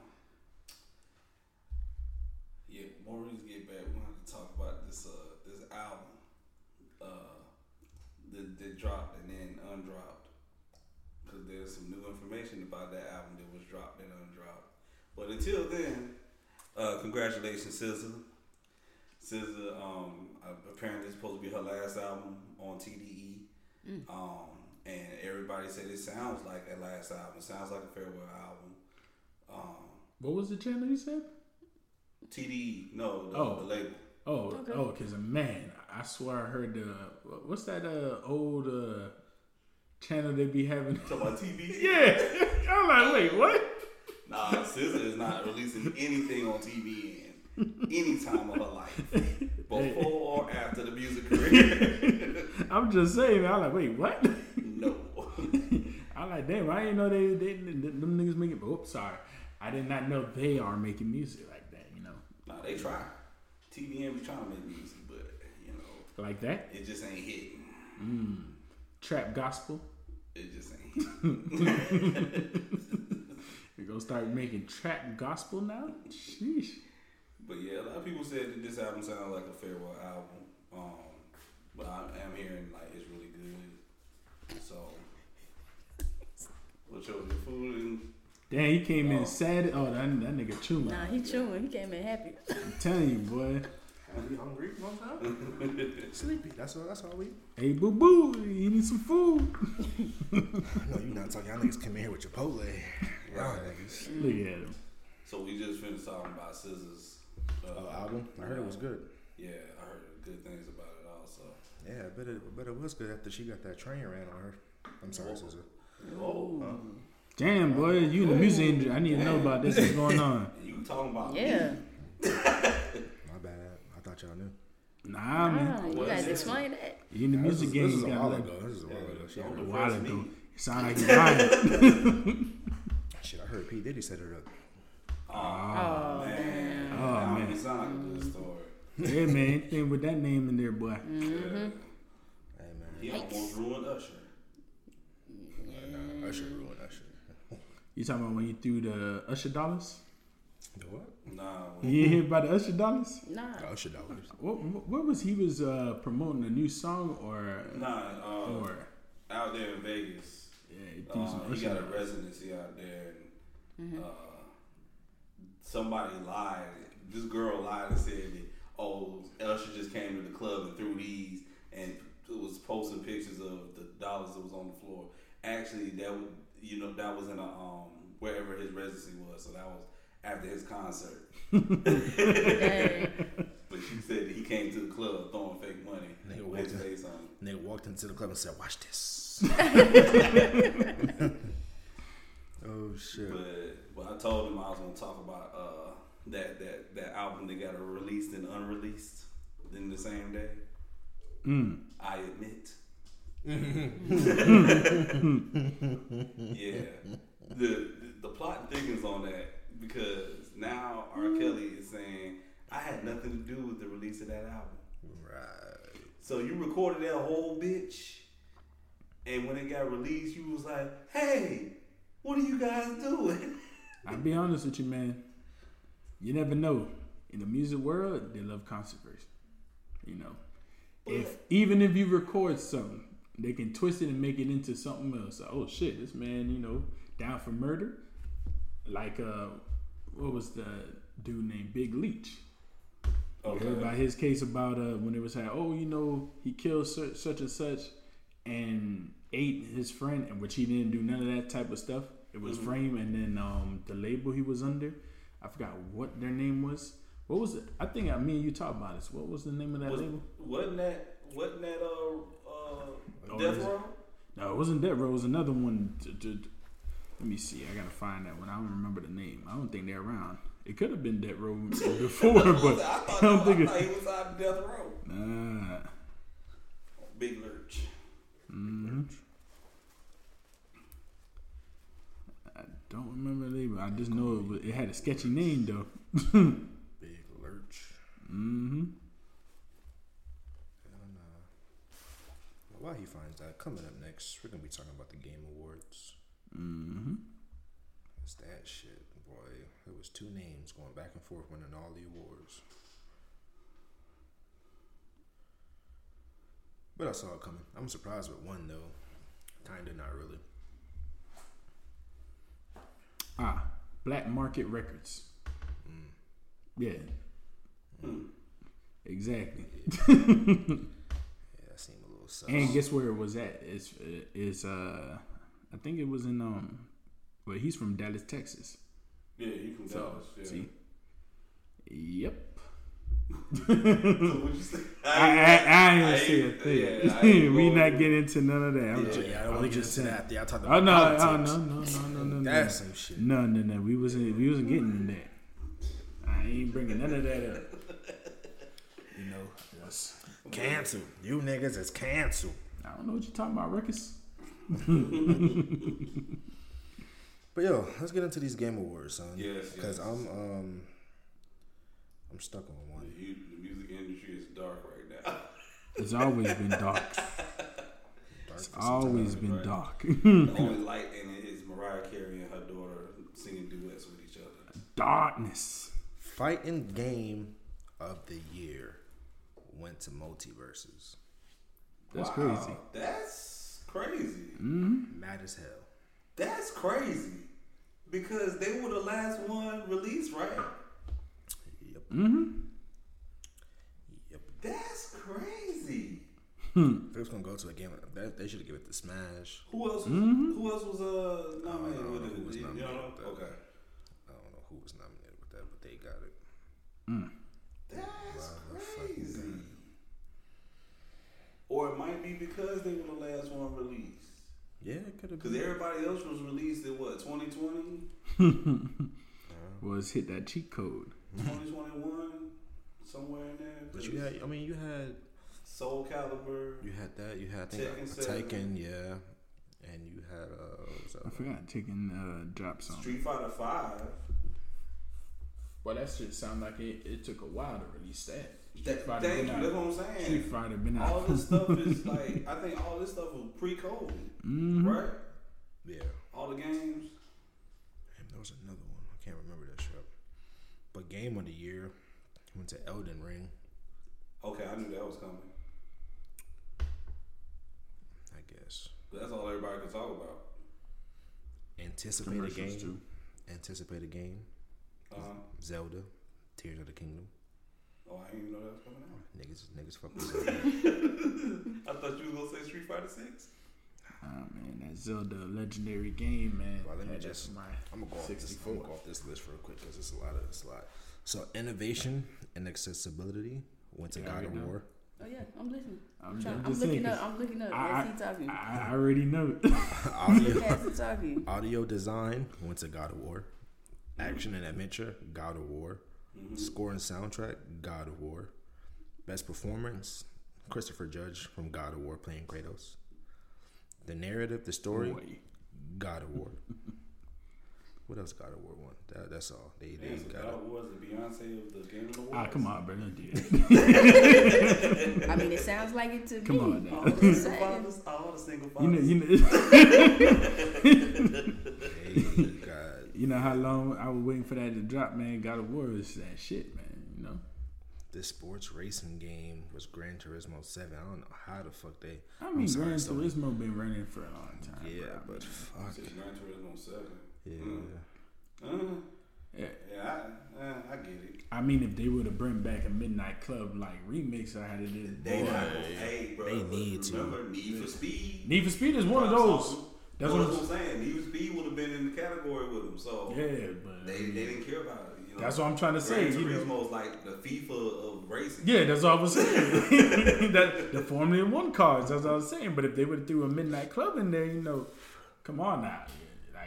Speaker 4: yeah. Maurice get back. we're have to talk about this uh this album, uh, that, that dropped and then undropped, because there's some new information about that album that was dropped and undropped. But until then, uh, congratulations, SZA. SZA, um, apparently it's supposed to be her last album on TDE. Um, and everybody said it sounds like that last album. It sounds like a farewell album. Um,
Speaker 1: What was the channel you said?
Speaker 4: TDE, no, the,
Speaker 1: Oh.
Speaker 4: the label.
Speaker 1: Oh,
Speaker 3: Okay.
Speaker 1: oh, because man, I swear I heard the what's that uh old uh channel they be having?
Speaker 4: Talking about TBE.
Speaker 1: yeah, I'm like, wait, what?
Speaker 4: Nah, SZA is not releasing anything on TBN any time of her life, before or after the music career.
Speaker 1: I'm just saying. I'm like, wait, what?
Speaker 4: no.
Speaker 1: I'm like, damn, I didn't know they, they, them niggas making. Oops, sorry, I did not know they are making music like that. You know,
Speaker 4: Nah, they try. TBN be trying to make music, but you know,
Speaker 1: like that.
Speaker 4: it just ain't hitting.
Speaker 1: Trap gospel.
Speaker 4: It just ain't. hitting.
Speaker 1: We gonna start making trap gospel now. Sheesh.
Speaker 4: But yeah, a lot of people said that this album sounds like a farewell album. Um, but I am hearing like it's really good. So, what's your your food and
Speaker 1: Damn, he came
Speaker 4: Oh.
Speaker 1: in sad. Oh, that, that nigga chewing.
Speaker 3: Nah, he chewing. He came in happy.
Speaker 1: I'm telling you, boy.
Speaker 2: Are Happy, hungry, one time. Sleepy. That's all. That's all we.
Speaker 1: Hey, boo boo, you need some food.
Speaker 2: No, you not talking. Y'all niggas come in here with Chipotle. Y'all niggas.
Speaker 1: Look at him.
Speaker 4: So we just finished talking about Scissors. Uh,
Speaker 2: Oh, album. I heard it was good.
Speaker 4: Yeah, I heard good things about it also.
Speaker 2: Yeah, I bet it, bet it was good after she got that train ran on her. I'm sorry,
Speaker 4: Whoa.
Speaker 2: Susan.
Speaker 4: Oh,
Speaker 1: Damn, boy, you in the music industry. I need to know about this. What's going on?
Speaker 4: you talking about
Speaker 3: Yeah.
Speaker 2: My bad. I thought y'all knew.
Speaker 1: Nah, man.
Speaker 3: Ah, you guys
Speaker 4: is it?
Speaker 3: explain that.
Speaker 1: You in the music
Speaker 2: this
Speaker 1: game.
Speaker 2: is, this is
Speaker 1: you
Speaker 2: a
Speaker 1: gotta
Speaker 2: while
Speaker 1: let-
Speaker 2: ago. This is a while ago. Shit, I
Speaker 1: A
Speaker 2: heard-
Speaker 1: while
Speaker 4: Impress
Speaker 1: ago.
Speaker 4: me.
Speaker 1: It sound like you're lying.
Speaker 2: shit, I heard P Diddy set it up.
Speaker 4: Oh,
Speaker 3: Oh,
Speaker 4: man.
Speaker 1: Oh,
Speaker 4: That
Speaker 1: man.
Speaker 4: don't sound like a good story.
Speaker 1: yeah, man. Anything with that name in there, boy.
Speaker 3: Mm-hmm.
Speaker 2: Hey
Speaker 4: He almost ruined Usher.
Speaker 2: nah, Usher ruined Usher.
Speaker 1: You talking about when you threw the Usher dollars?
Speaker 2: The what?
Speaker 4: Nah,
Speaker 1: You ain't hear about the Usher dollars?
Speaker 3: Nah.
Speaker 2: The Usher dollars.
Speaker 1: What, what what was he was uh, promoting a new song or
Speaker 4: nah. Uh,
Speaker 1: or
Speaker 4: out there in Vegas,
Speaker 1: yeah? He, threw
Speaker 4: uh,
Speaker 1: some
Speaker 4: he
Speaker 1: Usher
Speaker 4: got a residency out there, and uh, somebody lied. This girl lied and said that oh, Usher just came to the club and threw these, and was posting pictures of the dollars that was on the floor. Actually, that was you know that was in a um wherever his residency was, so that was after his concert. But she said that he came to the club throwing fake money
Speaker 2: Nigga
Speaker 4: with his
Speaker 2: walked in.
Speaker 4: face on.
Speaker 2: Nigga walked into the club and said, "Watch this." oh shit.
Speaker 4: But but I told him I was gonna talk about uh that that that album that got released and unreleased in the same day.
Speaker 1: Mm.
Speaker 4: I admit. yeah. The, the the plot thickens on that because now R. Mm. Kelly is saying I had nothing to do with the release of that album.
Speaker 2: Right.
Speaker 4: So you recorded that whole bitch, and when it got released, you was like, "Hey, what are you guys doing?"
Speaker 1: I'll be honest with you, man. You never know. In the music world, they love controversy. You know, if even if you record something, they can twist it and make it into something else. Oh shit, this man, you know, down for murder. Like uh, what was the dude named Big Leach? You heard about his case about uh, when it was like, oh, you know, he killed such, such and such and ate his friend, and which he didn't do none of that type of stuff. It was framed, and then um, the label he was under, I forgot what their name was. What was it? I think I mean you talked about this. What was the name of that
Speaker 4: Was,
Speaker 1: label?
Speaker 4: wasn't that wasn't that uh uh Death
Speaker 1: is?
Speaker 4: Row?
Speaker 1: No, it wasn't that. Row. It was another one. t- t- t- let me see. I gotta find that one. I don't remember the name. I don't think they're around. It could have been Death Row before,
Speaker 4: I
Speaker 1: but
Speaker 4: thought,
Speaker 1: I don't
Speaker 4: I
Speaker 1: think
Speaker 4: thought
Speaker 1: it.
Speaker 4: was out of Death Row.
Speaker 1: Nah.
Speaker 4: Big Lurch.
Speaker 1: hmm I don't remember the label. I just know it, was, it had a sketchy name though.
Speaker 2: Big lurch.
Speaker 1: hmm
Speaker 2: And, uh, while he finds that, coming up next, we're gonna be talking about the Game Awards.
Speaker 1: hmm
Speaker 2: It's that shit, boy. There was two names going back and forth winning all the awards. But I saw it coming. I'm surprised with one though. Kinda, not really.
Speaker 1: Ah, Black Market Records. Yeah,
Speaker 4: Hmm.
Speaker 1: exactly.
Speaker 2: Yeah, that seemed a little So
Speaker 1: And guess where it was at? It's is uh, I think it was in um, well he's from Dallas, Texas.
Speaker 4: Yeah, you from
Speaker 1: So
Speaker 4: Dallas. Yeah.
Speaker 1: see, yep.
Speaker 4: So what you say?
Speaker 1: I, I, I ain't
Speaker 4: I
Speaker 1: see a thing.
Speaker 4: yeah,
Speaker 1: we
Speaker 4: going-
Speaker 1: not getting into none of that. I'm
Speaker 2: yeah,
Speaker 1: just,
Speaker 2: yeah, I don't want to get
Speaker 1: just
Speaker 2: into
Speaker 1: saying.
Speaker 2: that. Y'all talking
Speaker 1: Oh
Speaker 2: about
Speaker 1: no, oh, no, no, no, no, no, no.
Speaker 2: That's some shit.
Speaker 1: No, no, no. We wasn't. We wasn't getting in that. I ain't bringing none of that up. You know, that's,
Speaker 2: Cancel. You niggas is canceled.
Speaker 1: I don't know what you're talking about, Ruckus.
Speaker 2: But yo, let's get into these game awards, son.
Speaker 4: Yes,
Speaker 2: Because
Speaker 4: yes.
Speaker 2: I'm um I'm stuck on one.
Speaker 4: The, the music industry is dark right now.
Speaker 1: It's always been dark.
Speaker 2: Dark
Speaker 1: It's always
Speaker 2: time.
Speaker 1: been
Speaker 4: right.
Speaker 1: dark.
Speaker 4: the only light in it is Mariah Carey and her daughter singing duets with each other.
Speaker 1: Darkness.
Speaker 2: Fighting game of the year went to MultiVersus.
Speaker 1: That's
Speaker 4: Wow,
Speaker 1: crazy.
Speaker 4: That's crazy.
Speaker 2: Mad as hell.
Speaker 4: That's crazy. Because they were the last one released, right?
Speaker 2: Yep.
Speaker 1: Mm-hmm.
Speaker 2: Yep.
Speaker 4: That's crazy.
Speaker 2: If it was gonna go to a game, that, they should have given it to Smash.
Speaker 4: Who else? Was,
Speaker 1: Mm-hmm.
Speaker 4: Who else was uh nominated
Speaker 2: I don't
Speaker 4: with
Speaker 2: know
Speaker 4: it?
Speaker 2: who was
Speaker 4: You know?
Speaker 2: with that.
Speaker 4: Okay.
Speaker 2: I don't know who was nominated with that, but they got it.
Speaker 4: That's
Speaker 2: Wow, fucking
Speaker 4: crazy.
Speaker 2: God.
Speaker 4: Or it might be because they were the last one released.
Speaker 2: Yeah, it could have
Speaker 4: Because everybody else was released in what, 2020?
Speaker 1: Was hit that cheat code.
Speaker 4: 2021? Somewhere in there?
Speaker 2: But you had, I mean, you had,
Speaker 4: Soul Calibur.
Speaker 2: you had that. You had, I think,
Speaker 4: Tekken
Speaker 2: a
Speaker 4: seven.
Speaker 2: Tekken, yeah, and you had, uh, what was that
Speaker 1: I forgot taking uh, drop song.
Speaker 4: Street Fighter 5.
Speaker 1: Well, that shit sound like it, it took a while to release that.
Speaker 4: That, thank
Speaker 1: been
Speaker 4: you.
Speaker 1: out.
Speaker 4: That's what I'm saying.
Speaker 1: Street Fighter been out.
Speaker 4: all this stuff is like, I think all this stuff was pre COVID,
Speaker 1: Mhm.
Speaker 4: right?
Speaker 2: Yeah.
Speaker 4: All the games.
Speaker 2: Damn, there was another one. I can't remember that shit. But game of the year went to Elden Ring.
Speaker 4: Okay, I knew that was coming.
Speaker 2: I guess.
Speaker 4: But that's all everybody can talk about.
Speaker 2: Anticipated
Speaker 1: Commercials,
Speaker 2: game.
Speaker 1: too.
Speaker 2: Anticipated game.
Speaker 4: Uh-huh.
Speaker 2: Zelda. Tears of the Kingdom.
Speaker 4: Oh, I didn't even know that was coming out.
Speaker 2: Niggas, niggas fuck with Zelda.
Speaker 4: I thought you was gonna say Street Fighter Six.
Speaker 1: Oh man, that Zelda legendary game, man.
Speaker 2: Well, let me just.
Speaker 1: My
Speaker 2: I'm gonna go off this. I'm go off this list real quick because it's a lot of it's a lot. So innovation and accessibility went to
Speaker 1: Yeah,
Speaker 2: God of
Speaker 1: know.
Speaker 2: War.
Speaker 3: Oh yeah, I'm listening.
Speaker 1: I'm,
Speaker 3: I'm, trying,
Speaker 1: I'm
Speaker 3: I'm looking up. I'm looking up.
Speaker 1: I-
Speaker 3: As he talking.
Speaker 1: I, I already know.
Speaker 2: Audio,
Speaker 3: Look as he talking.
Speaker 2: audio design went to God of War. Action and adventure, God of War. Score and soundtrack, God of War. Best performance, Christopher Judge from God of War playing Kratos. The narrative, the story,
Speaker 1: Boy.
Speaker 2: God of War. what else God of War won? That, that's all. They, they
Speaker 4: Damn, so
Speaker 2: got
Speaker 4: God
Speaker 2: it.
Speaker 4: was the Beyonce of the Game of the World.
Speaker 1: Ah, come on, bro. Don't do that.
Speaker 3: I mean, it sounds like it to
Speaker 1: Come
Speaker 3: me.
Speaker 1: on now.
Speaker 4: All the
Speaker 3: Just
Speaker 4: single
Speaker 3: saying.
Speaker 4: fathers, all the single
Speaker 1: You know,
Speaker 4: fathers.
Speaker 1: you know,
Speaker 2: Hey, God.
Speaker 1: You know how long I was waiting for that to drop, man. God of War is that shit, man. You know.
Speaker 2: The sports racing game was Gran Turismo 7. I don't know how the fuck they.
Speaker 1: I mean,
Speaker 2: sorry,
Speaker 1: Gran
Speaker 2: Sony.
Speaker 1: Turismo been running for a long time.
Speaker 2: Yeah,
Speaker 1: bro.
Speaker 2: but
Speaker 4: You
Speaker 2: fuck.
Speaker 4: said Gran Turismo Seven.
Speaker 2: Yeah.
Speaker 4: Uh,
Speaker 1: Yeah.
Speaker 4: yeah, I, uh, I get it.
Speaker 1: I mean, if they would have bring back a Midnight Club like remix, I had it.
Speaker 4: They
Speaker 1: Boy.
Speaker 4: not gonna pay, bro.
Speaker 2: They
Speaker 4: but
Speaker 2: need to.
Speaker 4: remember Need for Speed.
Speaker 1: Need for Speed is one of those. That's
Speaker 4: That's
Speaker 1: what
Speaker 4: what
Speaker 1: I'm-
Speaker 4: saying. Speed would have been in the category with them, so
Speaker 1: Yeah, but
Speaker 4: they, they didn't care about it. You know?
Speaker 1: That's what I'm trying to say,
Speaker 4: Gran
Speaker 1: you know.
Speaker 4: Turismo is like the FIFA of racing.
Speaker 1: Yeah, that's all I was saying. that the Formula One cars. That's what I was saying. But if they would have threw a Midnight Club in there, you know, come on now,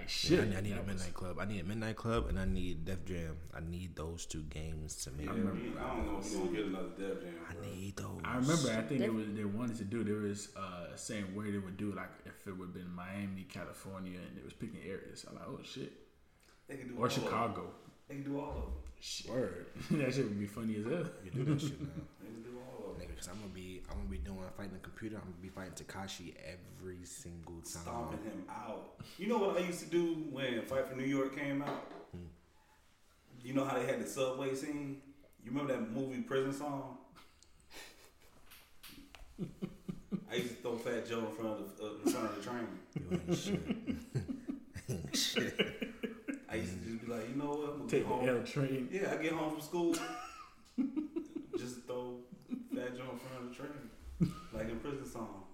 Speaker 1: like shit.
Speaker 2: I need, I need a
Speaker 1: that was-
Speaker 2: Midnight Club. I need a Midnight Club and I need Def Jam. I need those two games to make.
Speaker 4: Yeah,
Speaker 1: remember-
Speaker 4: I don't know if we're gonna get another Def Jam.
Speaker 2: I need those.
Speaker 1: I remember. I think they was they wanted to do. There was uh, saying where they would do like if it would have been Miami, California, and it was picking areas. I'm like, oh shit,
Speaker 4: They can do
Speaker 1: or. Chicago.
Speaker 4: They can do all of them.
Speaker 1: Word, that shit would be funny as hell.
Speaker 2: You do that shit now.
Speaker 4: They can do all of them.
Speaker 2: Nigga, cause I'm gonna be, I'm gonna be doing fighting the computer. I'm gonna be fighting Takashi every single time.
Speaker 4: Stomping him out. You know what I used to do when Fight for New York came out? You know how they had the subway scene? You remember that movie Prison Song? I used to throw Fat Joe in front of the, uh, in front of the train.
Speaker 2: You ain't shit. shit.
Speaker 4: I used to just be like, you know what? I'm gonna
Speaker 1: Take
Speaker 4: get
Speaker 1: the. L train.
Speaker 4: Yeah, I get home from school, just throw Fat Joe in front of the train, like in Prison Song.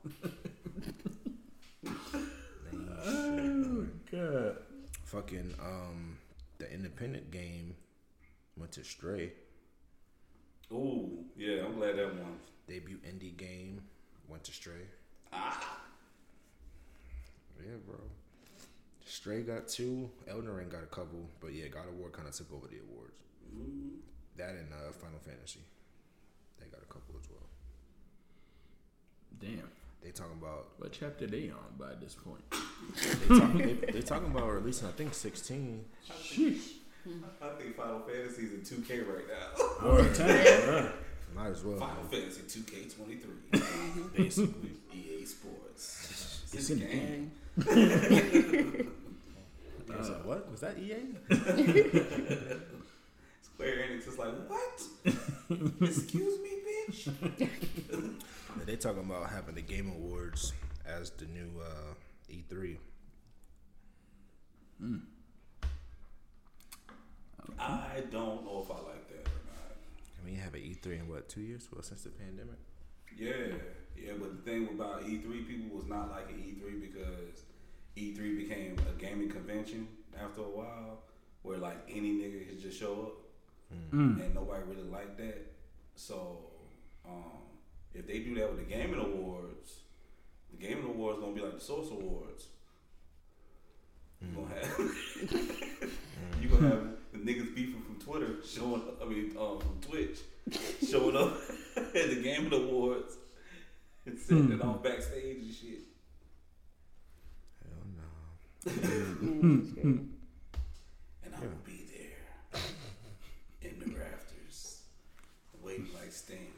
Speaker 2: Fucking um the independent game went to Stray.
Speaker 4: Ooh, yeah, I'm glad that one.
Speaker 2: Debut indie game went to Stray.
Speaker 4: Ah,
Speaker 2: Yeah, bro. Stray got two. Elden Ring got a couple, but yeah, God of War kind of took over the awards. That and uh, Final Fantasy, they got a couple as well.
Speaker 1: Damn.
Speaker 2: They talking about
Speaker 1: What chapter they on by this point?
Speaker 2: they, talk, they, they talking about releasing I think sixteen.
Speaker 1: Sheesh.
Speaker 4: I think Final Fantasy's in 2K right now.
Speaker 1: All the time, bro.
Speaker 2: Might as well.
Speaker 4: Final Fantasy 2K23, mm-hmm. basically EA Sports. It's,
Speaker 1: It's
Speaker 4: a
Speaker 1: in the
Speaker 4: game.
Speaker 2: I was like, what was that EA?
Speaker 4: Square Enix is like, what? Excuse me, bitch.
Speaker 2: They talking about having the Game Awards as the new uh, E3. Hmm.
Speaker 4: I don't know if I like that or not.
Speaker 2: I mean, you have an E3 in what two years? Well, since the pandemic.
Speaker 4: Yeah, yeah, but the thing about E3, people was not liking E3 because E3 became a gaming convention after a while, where like any nigga could just show up, hmm. Hmm. and nobody really liked that. So, um, if they do that with the gaming awards, the gaming awards gonna be like the Source Awards. You gonna have you gonna have the niggas beefing from Twitter showing up, I mean um, from Twitch showing up at the gaming awards and sitting it off backstage and shit.
Speaker 2: Hell no.
Speaker 3: Mm,
Speaker 4: And I will be there in the rafters, waiting like Sting.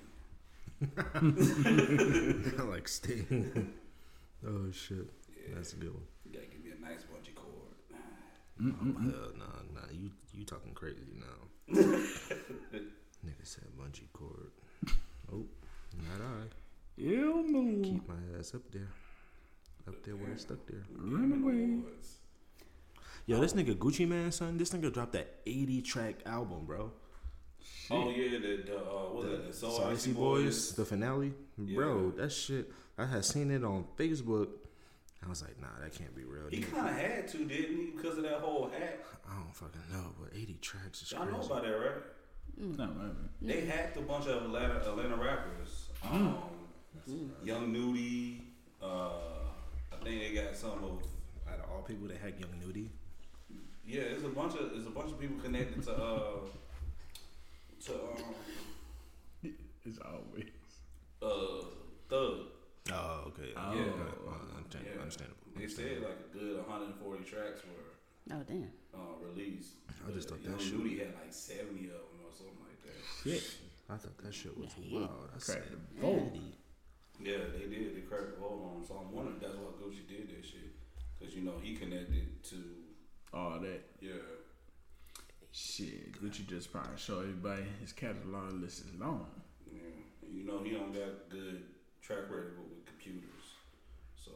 Speaker 2: like Sting. oh shit,
Speaker 4: Yeah.
Speaker 2: that's a good one.
Speaker 4: You gotta give me a nice bungee cord.
Speaker 2: Hell uh, no, nah, you you talking crazy now. Nigga said bungee cord. Oh, not I.
Speaker 1: Hell no.
Speaker 2: Keep my ass up there, up there where it's stuck there.
Speaker 1: Run away.
Speaker 4: Awards.
Speaker 2: Yo, this nigga Gucci Mane, son, this nigga dropped that 80 track album, bro.
Speaker 4: Oh yeah, the, the uh, what was that? The Soul
Speaker 2: So
Speaker 4: Icy
Speaker 2: Icy Boys, the finale, bro. That shit, I had seen it on Facebook. I was like, nah, that can't be real.
Speaker 4: He kind of had to, didn't he? Because of that whole hat.
Speaker 2: I don't fucking know, but 80 tracks is
Speaker 4: Y'all know about that, right?
Speaker 1: No, man.
Speaker 4: They hacked a bunch of Atlanta, Atlanta rappers. Um, Young Nudy. Uh, I think they got some of.
Speaker 2: Out of all people that hacked Young Nudy,
Speaker 4: Yeah, there's a bunch of there's a bunch of people connected to uh to um
Speaker 1: It's always.
Speaker 4: uh Thug.
Speaker 2: Oh, okay.
Speaker 1: Oh.
Speaker 2: Yeah,
Speaker 1: Yeah.
Speaker 2: uh, understand-
Speaker 4: Yeah.
Speaker 2: understandable.
Speaker 4: They said like a good 140 tracks were
Speaker 3: Oh damn.
Speaker 4: uh, released.
Speaker 2: I just
Speaker 4: But
Speaker 2: thought that
Speaker 4: Young
Speaker 2: shit-
Speaker 4: Nudy had like 70 of them or something like that.
Speaker 1: Shit.
Speaker 2: I thought that shit was
Speaker 3: Yeah.
Speaker 2: wild. I
Speaker 1: Cracked
Speaker 2: said,
Speaker 1: the vote.
Speaker 4: Yeah, they did. They cracked the vote on. So I'm wondering if that's why Gucci did that shit. Because, you know, he connected to,
Speaker 1: All that.
Speaker 4: yeah.
Speaker 1: Shit. Gucci just probably show everybody his catalog list is long.
Speaker 4: Yeah. You know, he don't got good track record with computers. So,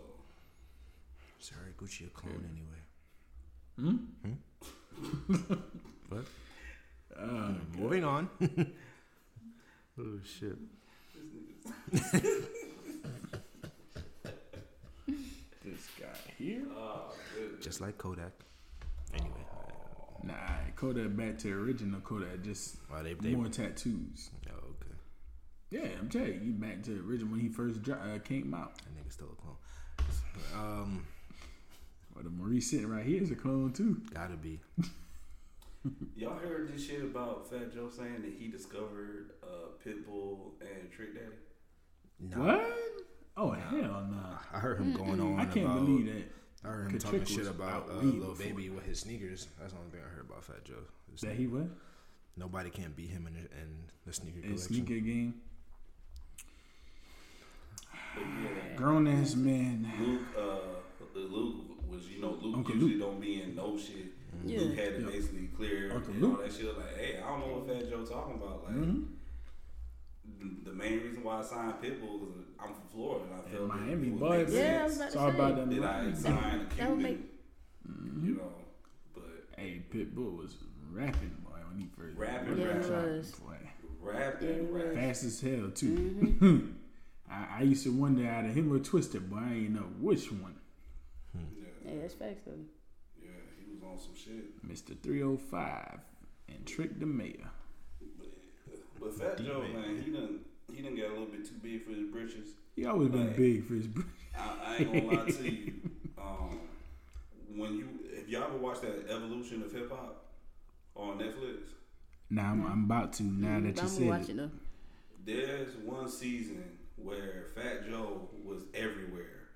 Speaker 2: Sorry, Gucci a clone anyway.
Speaker 1: Hmm?
Speaker 2: anyway. What?
Speaker 1: Uh,
Speaker 2: Moving on. oh shit.
Speaker 1: this guy here.
Speaker 4: oh.
Speaker 2: Just like Kodak. Anyway.
Speaker 1: Nah, Kodak back to original Kodak, just
Speaker 2: Well, they, they,
Speaker 1: more tattoos.
Speaker 2: oh, okay.
Speaker 1: Yeah, I'm telling you, he back to original when he first dro- uh, came out.
Speaker 2: That nigga still a clone. Um,
Speaker 1: Or the Maurice sitting right here is a clone too.
Speaker 2: gotta be.
Speaker 4: Y'all heard this shit about Fat Joe saying that he discovered uh, Pitbull and Trick Daddy?
Speaker 2: No.
Speaker 1: What? Oh hell no!
Speaker 2: I heard him going on.
Speaker 1: I can't
Speaker 2: about,
Speaker 1: believe that.
Speaker 2: I heard him
Speaker 1: Could
Speaker 2: talking shit about uh,
Speaker 1: out
Speaker 2: Lil Baby with his sneakers. That's the only thing I heard about Fat Joe. His
Speaker 1: That he what?
Speaker 2: Nobody can beat him in the, in the sneaker
Speaker 1: In
Speaker 2: collection.
Speaker 1: sneaker game.
Speaker 4: Yeah,
Speaker 1: Grown ass man.
Speaker 4: Luke, uh, Luke was, you know, Luke
Speaker 1: Uncle
Speaker 4: usually
Speaker 1: Luke.
Speaker 4: don't be in no shit.
Speaker 3: Yeah.
Speaker 4: Luke had to
Speaker 1: Yeah.
Speaker 4: basically clear
Speaker 1: Uncle
Speaker 4: and all that shit. Like, hey, I don't know what Fat Joe talking about. Like,
Speaker 1: Mhm.
Speaker 4: The, the main reason why I signed Pitbull is I'm from Florida and I
Speaker 1: Yeah,
Speaker 4: felt
Speaker 1: Miami
Speaker 4: it, it would
Speaker 1: boy.
Speaker 4: make
Speaker 3: Yeah, I was about
Speaker 1: It's
Speaker 3: to
Speaker 1: all
Speaker 3: say.
Speaker 1: about them.
Speaker 4: Did I
Speaker 1: rhymes.
Speaker 4: sign a
Speaker 3: that would
Speaker 4: Cuban?
Speaker 3: make-
Speaker 4: You know, but
Speaker 1: Hey, Pitbull was rapping boy when he first
Speaker 4: Rapping,
Speaker 3: Yeah,
Speaker 1: rapped
Speaker 3: he
Speaker 1: out,
Speaker 3: was.
Speaker 1: boy.
Speaker 4: rap
Speaker 3: Yeah,
Speaker 4: and
Speaker 3: it
Speaker 4: rap.
Speaker 1: Fast as hell too.
Speaker 3: Mm-hmm.
Speaker 1: I, I used to wonder out of him or Twista, but I ain't know which one.
Speaker 4: Yeah,
Speaker 3: Yeah, that's facts though.
Speaker 4: yeah, he was on some shit.
Speaker 1: Mr. 305 and Trick the Mayor.
Speaker 4: But Fat
Speaker 2: Deep
Speaker 4: Joe,
Speaker 2: man.
Speaker 4: man, he done he done got a little bit too big for his britches.
Speaker 1: He always been big for his. britches.
Speaker 4: I, I ain't gonna lie to you. Um, when you if y'all ever watched that Evolution of Hip Hop on Netflix,
Speaker 1: Now I'm, I'm about to. Now that you
Speaker 3: I'm
Speaker 1: said
Speaker 3: watching
Speaker 1: it.
Speaker 3: though.
Speaker 4: there's one season where Fat Joe was everywhere.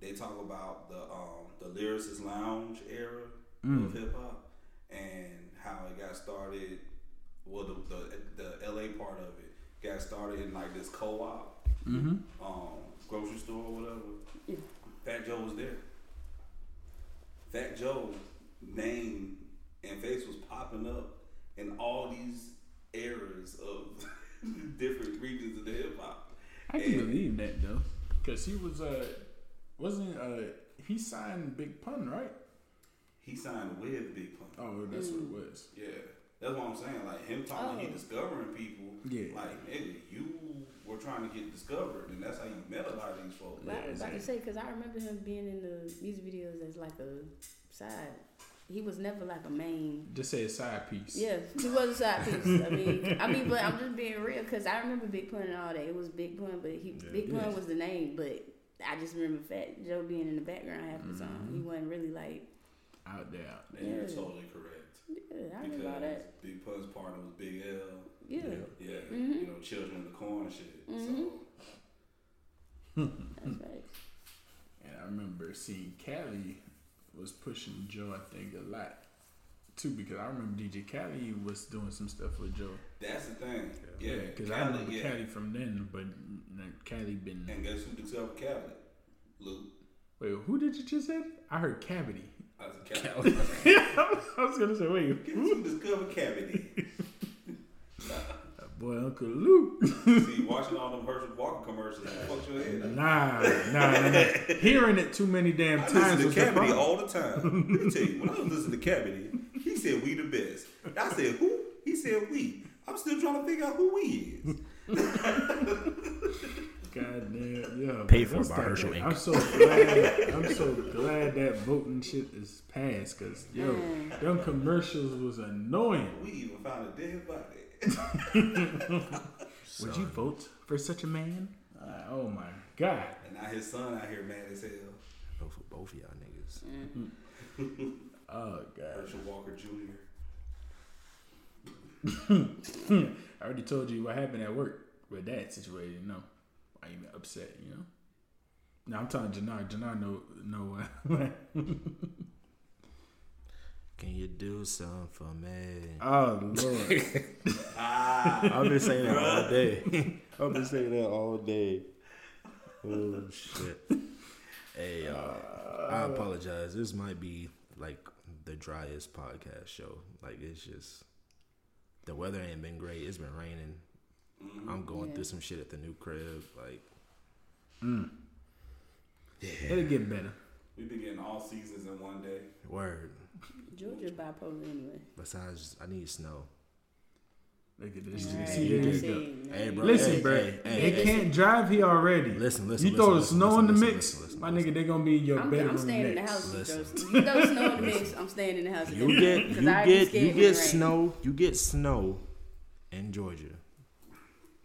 Speaker 4: They talk about the um, the lyricist lounge era
Speaker 1: Mm.
Speaker 4: of hip hop and how it got started. Well, the, the the LA part of it got started in like this co-op,
Speaker 1: Mm-hmm.
Speaker 4: um, grocery store or whatever.
Speaker 3: Yeah.
Speaker 4: Fat Joe was there. Fat Joe name and face was popping up in all these eras of different regions of the hip hop.
Speaker 1: I can
Speaker 4: And-
Speaker 1: believe that though, because he was uh wasn't uh he signed Big Pun right?
Speaker 4: He signed with Big Pun.
Speaker 1: Oh, that's what it was.
Speaker 4: Yeah, that's what I'm saying. Like him talking, he
Speaker 3: Oh.
Speaker 4: discovering people.
Speaker 1: Yeah.
Speaker 4: Like nigga, you were trying to get discovered, and that's how you met a lot of these folks.
Speaker 3: But I was about to say because I remember him being in the music videos as like a side. He was never like a main.
Speaker 1: Just say a side piece.
Speaker 3: Yeah, he was a side piece. I mean, I mean, but I'm just being real because I remember Big Pun and all that. It was Big Pun, but he Big Pun was the name. But I just remember Fat Joe being in the background half the time. He mm-hmm. wasn't really like.
Speaker 1: Out there, out there.
Speaker 4: And you're
Speaker 3: Yeah.
Speaker 4: totally correct.
Speaker 3: Yeah, I remember all
Speaker 4: Because
Speaker 3: that.
Speaker 4: Big Pun's partner was Big L.
Speaker 3: Yeah,
Speaker 4: Yeah,
Speaker 3: Mhm.
Speaker 4: you know, children of the corn shit.
Speaker 3: Mhm.
Speaker 4: So
Speaker 3: that's right.
Speaker 1: And I remember seeing Khaled was pushing Joe, I think, a lot too, because I remember DJ Khaled was doing some stuff with Joe.
Speaker 4: that's the thing. Yeah,
Speaker 1: because I remember
Speaker 4: yeah.
Speaker 1: Khaled from then, but Khaled been.
Speaker 4: And guess who discovered Khaled? Luke.
Speaker 1: Wait, who did you just say? I heard Cavity.
Speaker 4: I said Khaled.
Speaker 1: I was gonna say, wait,
Speaker 4: Guess who discovered Cavity?
Speaker 1: that boy Uncle Luke.
Speaker 4: See, watching all them Herschel Walker commercials, fucks your head.
Speaker 1: Nah, nah, nah, nah. Hearing it too many damn
Speaker 4: I
Speaker 1: times
Speaker 4: listen to
Speaker 1: the
Speaker 4: Cavity all the time. Let me tell you, when I was listening to Cavity, he said we the best. I said who? He said we. I'm still trying to figure out who we is.
Speaker 1: God damn, yeah.
Speaker 2: Paid for
Speaker 1: that's
Speaker 2: by Herschel Inc.
Speaker 1: I'm so glad. I'm so glad that voting shit is passed, cause yo,
Speaker 3: Mm.
Speaker 1: them commercials was annoying.
Speaker 4: We even found a dead body.
Speaker 1: Would you vote for such a man? Uh, oh my god.
Speaker 4: And now his son out here mad as hell.
Speaker 2: Vote for both of y'all niggas.
Speaker 1: Oh god.
Speaker 4: Herschel Walker Jr.
Speaker 1: I already told you what happened at work with that situation. You why upset? You know. Now I'm telling Jannar. Jannar know know. Uh,
Speaker 2: Can you do something for me?
Speaker 1: oh lord.
Speaker 4: Ah,
Speaker 2: I've been saying that all day. I've been saying that all day. Oh shit. Hey, uh, I apologize. This might be like the driest podcast show. Like it's just the weather ain't been great. It's been raining. I'm going
Speaker 3: Yeah.
Speaker 2: through some shit at the new crib. Like
Speaker 1: Mm.
Speaker 2: yeah,
Speaker 1: It'll get better.
Speaker 4: we've been getting all seasons in one day.
Speaker 2: word.
Speaker 3: Georgia's bipolar anyway.
Speaker 2: Besides, I need snow.
Speaker 1: Look at this.
Speaker 3: Right,
Speaker 1: See, there you go.
Speaker 2: Hey, bro.
Speaker 1: Listen,
Speaker 2: hey,
Speaker 1: bro.
Speaker 2: hey, hey,
Speaker 1: they can't drive here already.
Speaker 2: Listen, listen.
Speaker 1: You
Speaker 2: listen,
Speaker 1: throw the snow
Speaker 2: listen,
Speaker 1: in the mix,
Speaker 2: listen, listen,
Speaker 1: my nigga, they gonna be in your
Speaker 3: I'm,
Speaker 1: bedroom
Speaker 3: I'm staying in the house.
Speaker 2: Listen.
Speaker 3: Listen. You throw snow in the mix. I'm staying in the house.
Speaker 2: You get
Speaker 3: 'Cause
Speaker 2: you get you get snow. You get snow in Georgia.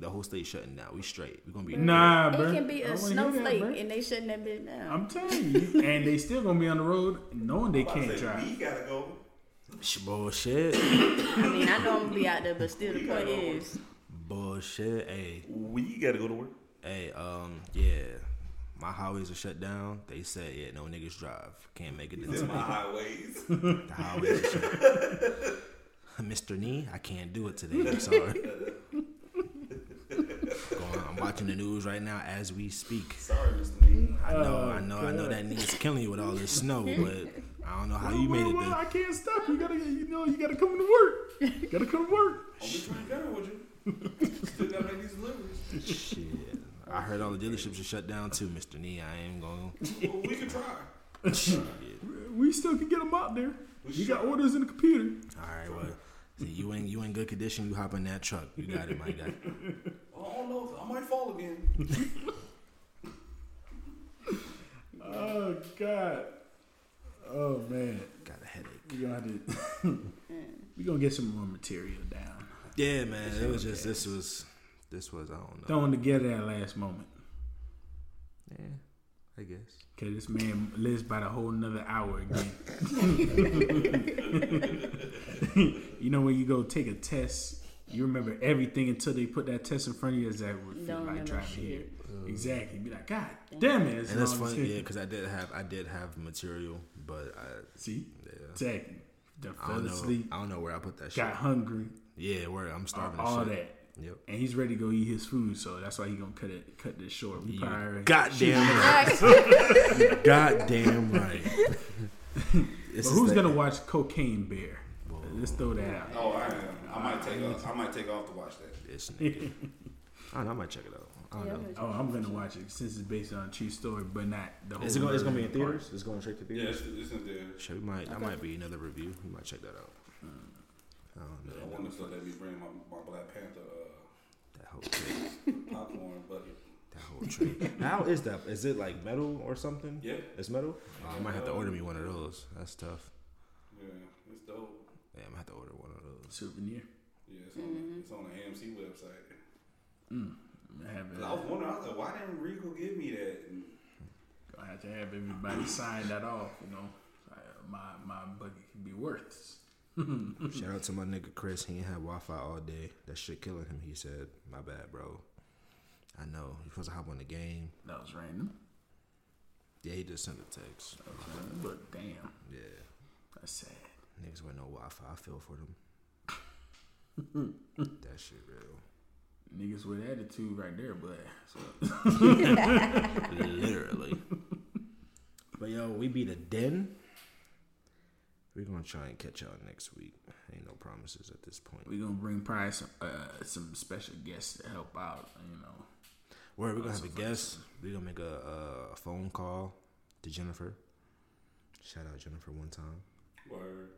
Speaker 2: The whole state shutting down. We straight. We gonna be
Speaker 1: Nah,
Speaker 3: It
Speaker 1: bro.
Speaker 3: can be a
Speaker 1: wanna that,
Speaker 3: snowflake, and they shutting that bitch down.
Speaker 1: I'm telling you, and they still gonna be on the road knowing they
Speaker 4: I'm about to
Speaker 1: can't drive.
Speaker 4: We gotta go.
Speaker 2: Bullshit.
Speaker 3: I mean, I know I'm gonna be out there, but still, the point is,
Speaker 2: bullshit. Hey,
Speaker 4: We gotta go to work.
Speaker 2: hey. Um, yeah. My highways are shut down. They said, yeah, no niggas drive. Can't make it
Speaker 4: It's
Speaker 2: into
Speaker 4: my highways.
Speaker 2: the highways are shut. Mr. Nee, I can't do it today. I'm sorry. Going, I'm watching the news right now as we speak.
Speaker 4: Sorry, Mr. Nee.
Speaker 2: I know,
Speaker 1: Oh,
Speaker 2: I know, I know
Speaker 1: God.
Speaker 2: that needs killing you with all this snow, but I don't know how you
Speaker 1: Well,
Speaker 2: made it
Speaker 1: well,
Speaker 2: there.
Speaker 1: I can't stop. You gotta, you know, you gotta come to work. You gotta come to work.
Speaker 4: Oh, I'll be trying to with you. Still gotta make these deliveries.
Speaker 2: Shit. I heard all the dealerships are shut down too, Mr. Nee. I ain't going
Speaker 4: Well, we can try.
Speaker 2: Shit.
Speaker 1: We still can get them out there.
Speaker 4: We
Speaker 1: You
Speaker 4: sure-
Speaker 1: got orders in the computer.
Speaker 2: All right, well, see, you ain't you in good condition. You hop in that truck. You got it, my guy.
Speaker 4: I don't know. I might fall again.
Speaker 1: Oh God. Oh man.
Speaker 2: Got a headache.
Speaker 1: We gonna have to. we gonna get some more material down.
Speaker 2: Yeah, man. It was just this was this was I don't know.
Speaker 1: Throwing together at last moment.
Speaker 2: Yeah, I guess.
Speaker 1: Cause this man lives by the whole another hour again. you know when you go take a test, you remember everything until they put that test in front of you. Is that what it feel
Speaker 3: Don't
Speaker 1: like
Speaker 3: remember
Speaker 1: driving
Speaker 3: shit.
Speaker 1: here? Exactly. Be like, God damn it!
Speaker 2: And
Speaker 1: that's
Speaker 2: funny, yeah, because I did have I did have material, but I
Speaker 1: See,
Speaker 2: yeah,
Speaker 1: exactly. Done
Speaker 2: I
Speaker 1: fell
Speaker 2: don't know
Speaker 1: asleep,
Speaker 2: I don't know where I put that shit.
Speaker 1: got hungry,
Speaker 2: Yeah, where I'm starving. and
Speaker 1: all
Speaker 2: shit.
Speaker 1: that.
Speaker 2: Yep.
Speaker 1: And he's ready to go eat his food, so that's why he gonna cut it, cut this short. We
Speaker 2: You
Speaker 1: probably already-
Speaker 2: goddamn right. goddamn right.
Speaker 1: But who's gonna watch Cocaine Bear? Let's throw that out.
Speaker 4: Oh, I am. I might take off. I might take off to watch that.
Speaker 2: This nigga. I know. I might check it out. I don't
Speaker 3: Yeah,
Speaker 2: know.
Speaker 1: Oh, I'm gonna oh, watch it since it's based on a true story, but not the whole.
Speaker 2: Is it going? It's gonna be in
Speaker 1: murder part.
Speaker 2: theaters. It's going straight to
Speaker 4: Yeah,
Speaker 2: theaters.
Speaker 4: it's, it's in there.
Speaker 2: Shit, we might. That might be another review. We might check that out. Uh, I don't
Speaker 4: I
Speaker 2: know.
Speaker 4: wonder if they'll let me bring my, my Black Panther uh,
Speaker 2: That whole thing.
Speaker 4: uh, popcorn bucket.
Speaker 2: That whole tree. How is that? Is it like metal or something?
Speaker 4: Yeah,
Speaker 2: It's metal. Uh, oh, I might have to order me one of those. That's tough.
Speaker 4: yeah, it's dope.
Speaker 2: Yeah, I'm gonna have to order one of those.
Speaker 1: souvenir.
Speaker 4: Yeah, it's on,
Speaker 3: Mm-hmm.
Speaker 4: it's on the AMC website.
Speaker 1: Mm. I have
Speaker 4: 'Cause I was wondering, I was like, why didn't Regal give me that? And
Speaker 1: I have to have everybody sign that off. You know, my my buddy can be worth.
Speaker 2: Shout out to my nigga Chris. He ain't had Wi-Fi all day. That shit killing him. He said, "My bad, bro." I know. You supposed to hop on the game.
Speaker 1: That was random.
Speaker 2: Yeah, he just sent a text.
Speaker 1: That random. But damn,
Speaker 2: Yeah,
Speaker 1: that's sad.
Speaker 2: Niggas with no Wi-Fi. I feel for them. that shit real.
Speaker 1: Niggas with attitude right there, but so,
Speaker 2: Literally. but yo, we beat a den. We're gonna try and catch y'all next week. Ain't no promises at this point.
Speaker 1: we gonna bring probably some uh, some special guests to help out. You know,
Speaker 2: Where we gonna have a guest? We gonna make a, a phone call to Jennifer. Shout out Jennifer one time.
Speaker 4: word.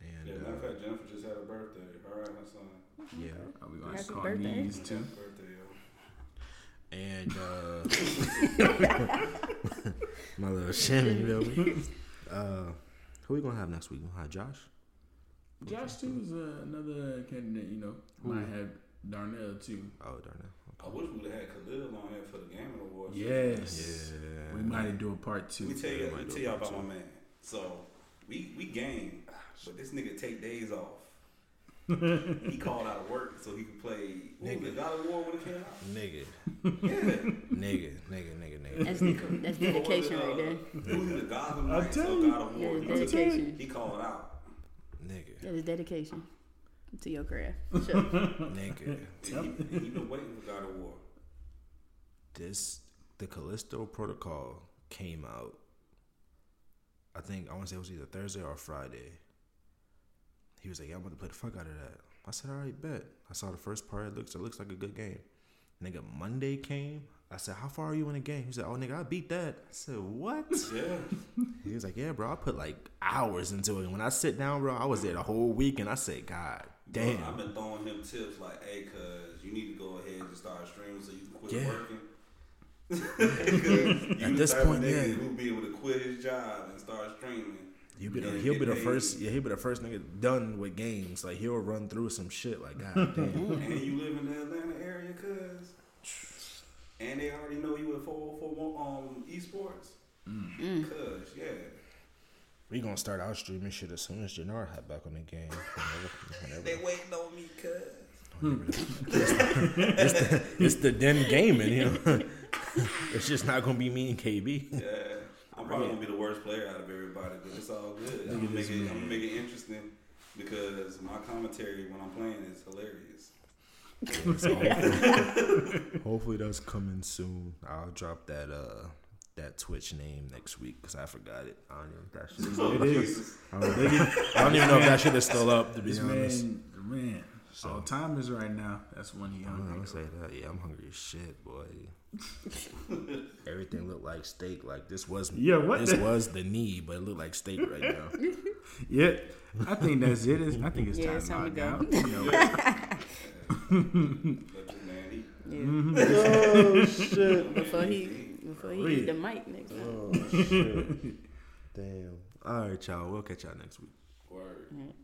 Speaker 2: And
Speaker 4: Yeah, matter of
Speaker 2: uh,
Speaker 4: fact, Jennifer just had a birthday. Her and her son.
Speaker 2: yeah,
Speaker 1: are we gonna
Speaker 3: Happy
Speaker 1: call
Speaker 3: birthday.
Speaker 1: these too?
Speaker 4: Happy birthday, yo.
Speaker 2: and uh, my little shimmy, you know me. Uh, who we gonna have next week? We gonna have Josh.
Speaker 1: Josh too is uh, another candidate. You know, might have Darnell too.
Speaker 2: Oh, darn
Speaker 4: I wish we'd have had Khalil on here for the Gaming Awards.
Speaker 1: Yes,
Speaker 2: Yeah,
Speaker 1: we might do a part two.
Speaker 4: Let me tell you,
Speaker 2: Yeah,
Speaker 4: let me tell y'all
Speaker 2: a part
Speaker 4: about my man. So we we game, but this nigga take days off. he called out of work so he could play what was it, God of War when it came out.
Speaker 2: nigga,
Speaker 4: Yeah,
Speaker 2: nigga, nigga, nigga, nigga.
Speaker 3: That's that's dedication right there.
Speaker 4: It was the Gotham
Speaker 1: I'll
Speaker 4: Knights
Speaker 1: tell
Speaker 4: or
Speaker 1: you.
Speaker 4: God of
Speaker 3: Yeah,
Speaker 4: War.
Speaker 3: it's dedication.
Speaker 4: He called out.
Speaker 2: Nigga,
Speaker 3: That is dedication to your craft. Sure.
Speaker 2: nigga.
Speaker 4: He, he been waiting for God of War.
Speaker 2: This the Callisto Protocol came out. I think I want to say it was either Thursday or Friday. He was like, "Yeah, I'm about to play the fuck out of that." I said, "All right, bet." I saw the first part. It looks it looks like a good game. Nigga, Monday came. I said, "How far are you in the game?" He said, "Oh, nigga, I beat that." I said, "What?"
Speaker 4: Yeah,
Speaker 2: he was like, "Yeah, bro, I put like hours into it. When I sit down, bro, I was there the whole week, and I said, God damn."
Speaker 4: Bro, I've been throwing him tips like, "Hey, cuz you need to go ahead and start streaming so you can quit
Speaker 2: Yeah.
Speaker 4: working." You
Speaker 2: At this point,
Speaker 4: nigga
Speaker 2: yeah.
Speaker 4: who'll be able to quit his job and start streaming.
Speaker 2: You be the, he'll be the
Speaker 4: paid.
Speaker 2: first. Yeah, he'll be the first nigga done with games. Like he'll run through some shit. Like God damn.
Speaker 4: and you live in the Atlanta area, cuz. And they already know you at 404 um, esports.
Speaker 3: Mm.
Speaker 4: Cuz, yeah.
Speaker 2: we gonna start our streaming shit as soon as Jannard had back on the game. Whenever,
Speaker 4: They waiting on me, cuz.
Speaker 2: it's, the, it's the den gaming. You know, it's just not gonna be me and KB.
Speaker 4: Yeah. I'm probably gonna be the worst player out of everybody, but it's all good. I'm gonna, make it, I'm gonna make it interesting because my commentary when I'm playing is hilarious.
Speaker 2: So hopefully, hopefully that's coming soon. I'll drop that uh that Twitch name next week because I forgot it. I don't even if that shit is
Speaker 1: It is.
Speaker 4: Jesus.
Speaker 2: I don't, I don't even know if that shit is still up. To be
Speaker 1: This
Speaker 2: honest.
Speaker 1: man, man.
Speaker 2: So-
Speaker 1: all time is right now. That's when he
Speaker 2: I don't
Speaker 1: hungry.
Speaker 2: know, say that. Yeah, I'm hungry as shit, boy. Everything looked like steak. Like this was
Speaker 1: Yeah, what
Speaker 2: this
Speaker 1: the-
Speaker 2: was the knee, but it looked like steak right now.
Speaker 1: Yeah, I think that's it. It's- I think it's
Speaker 3: Yeah,
Speaker 1: time
Speaker 3: it's
Speaker 1: to
Speaker 3: time to
Speaker 1: out.
Speaker 3: go.
Speaker 1: You know,
Speaker 4: Let this man.
Speaker 3: Yeah.
Speaker 2: oh shit!
Speaker 3: Before he before he
Speaker 1: Read
Speaker 3: hit
Speaker 1: it.
Speaker 3: the mic next time.
Speaker 2: Oh shit! Damn. All right, y'all. We'll catch y'all next week.
Speaker 4: Word.
Speaker 3: All right.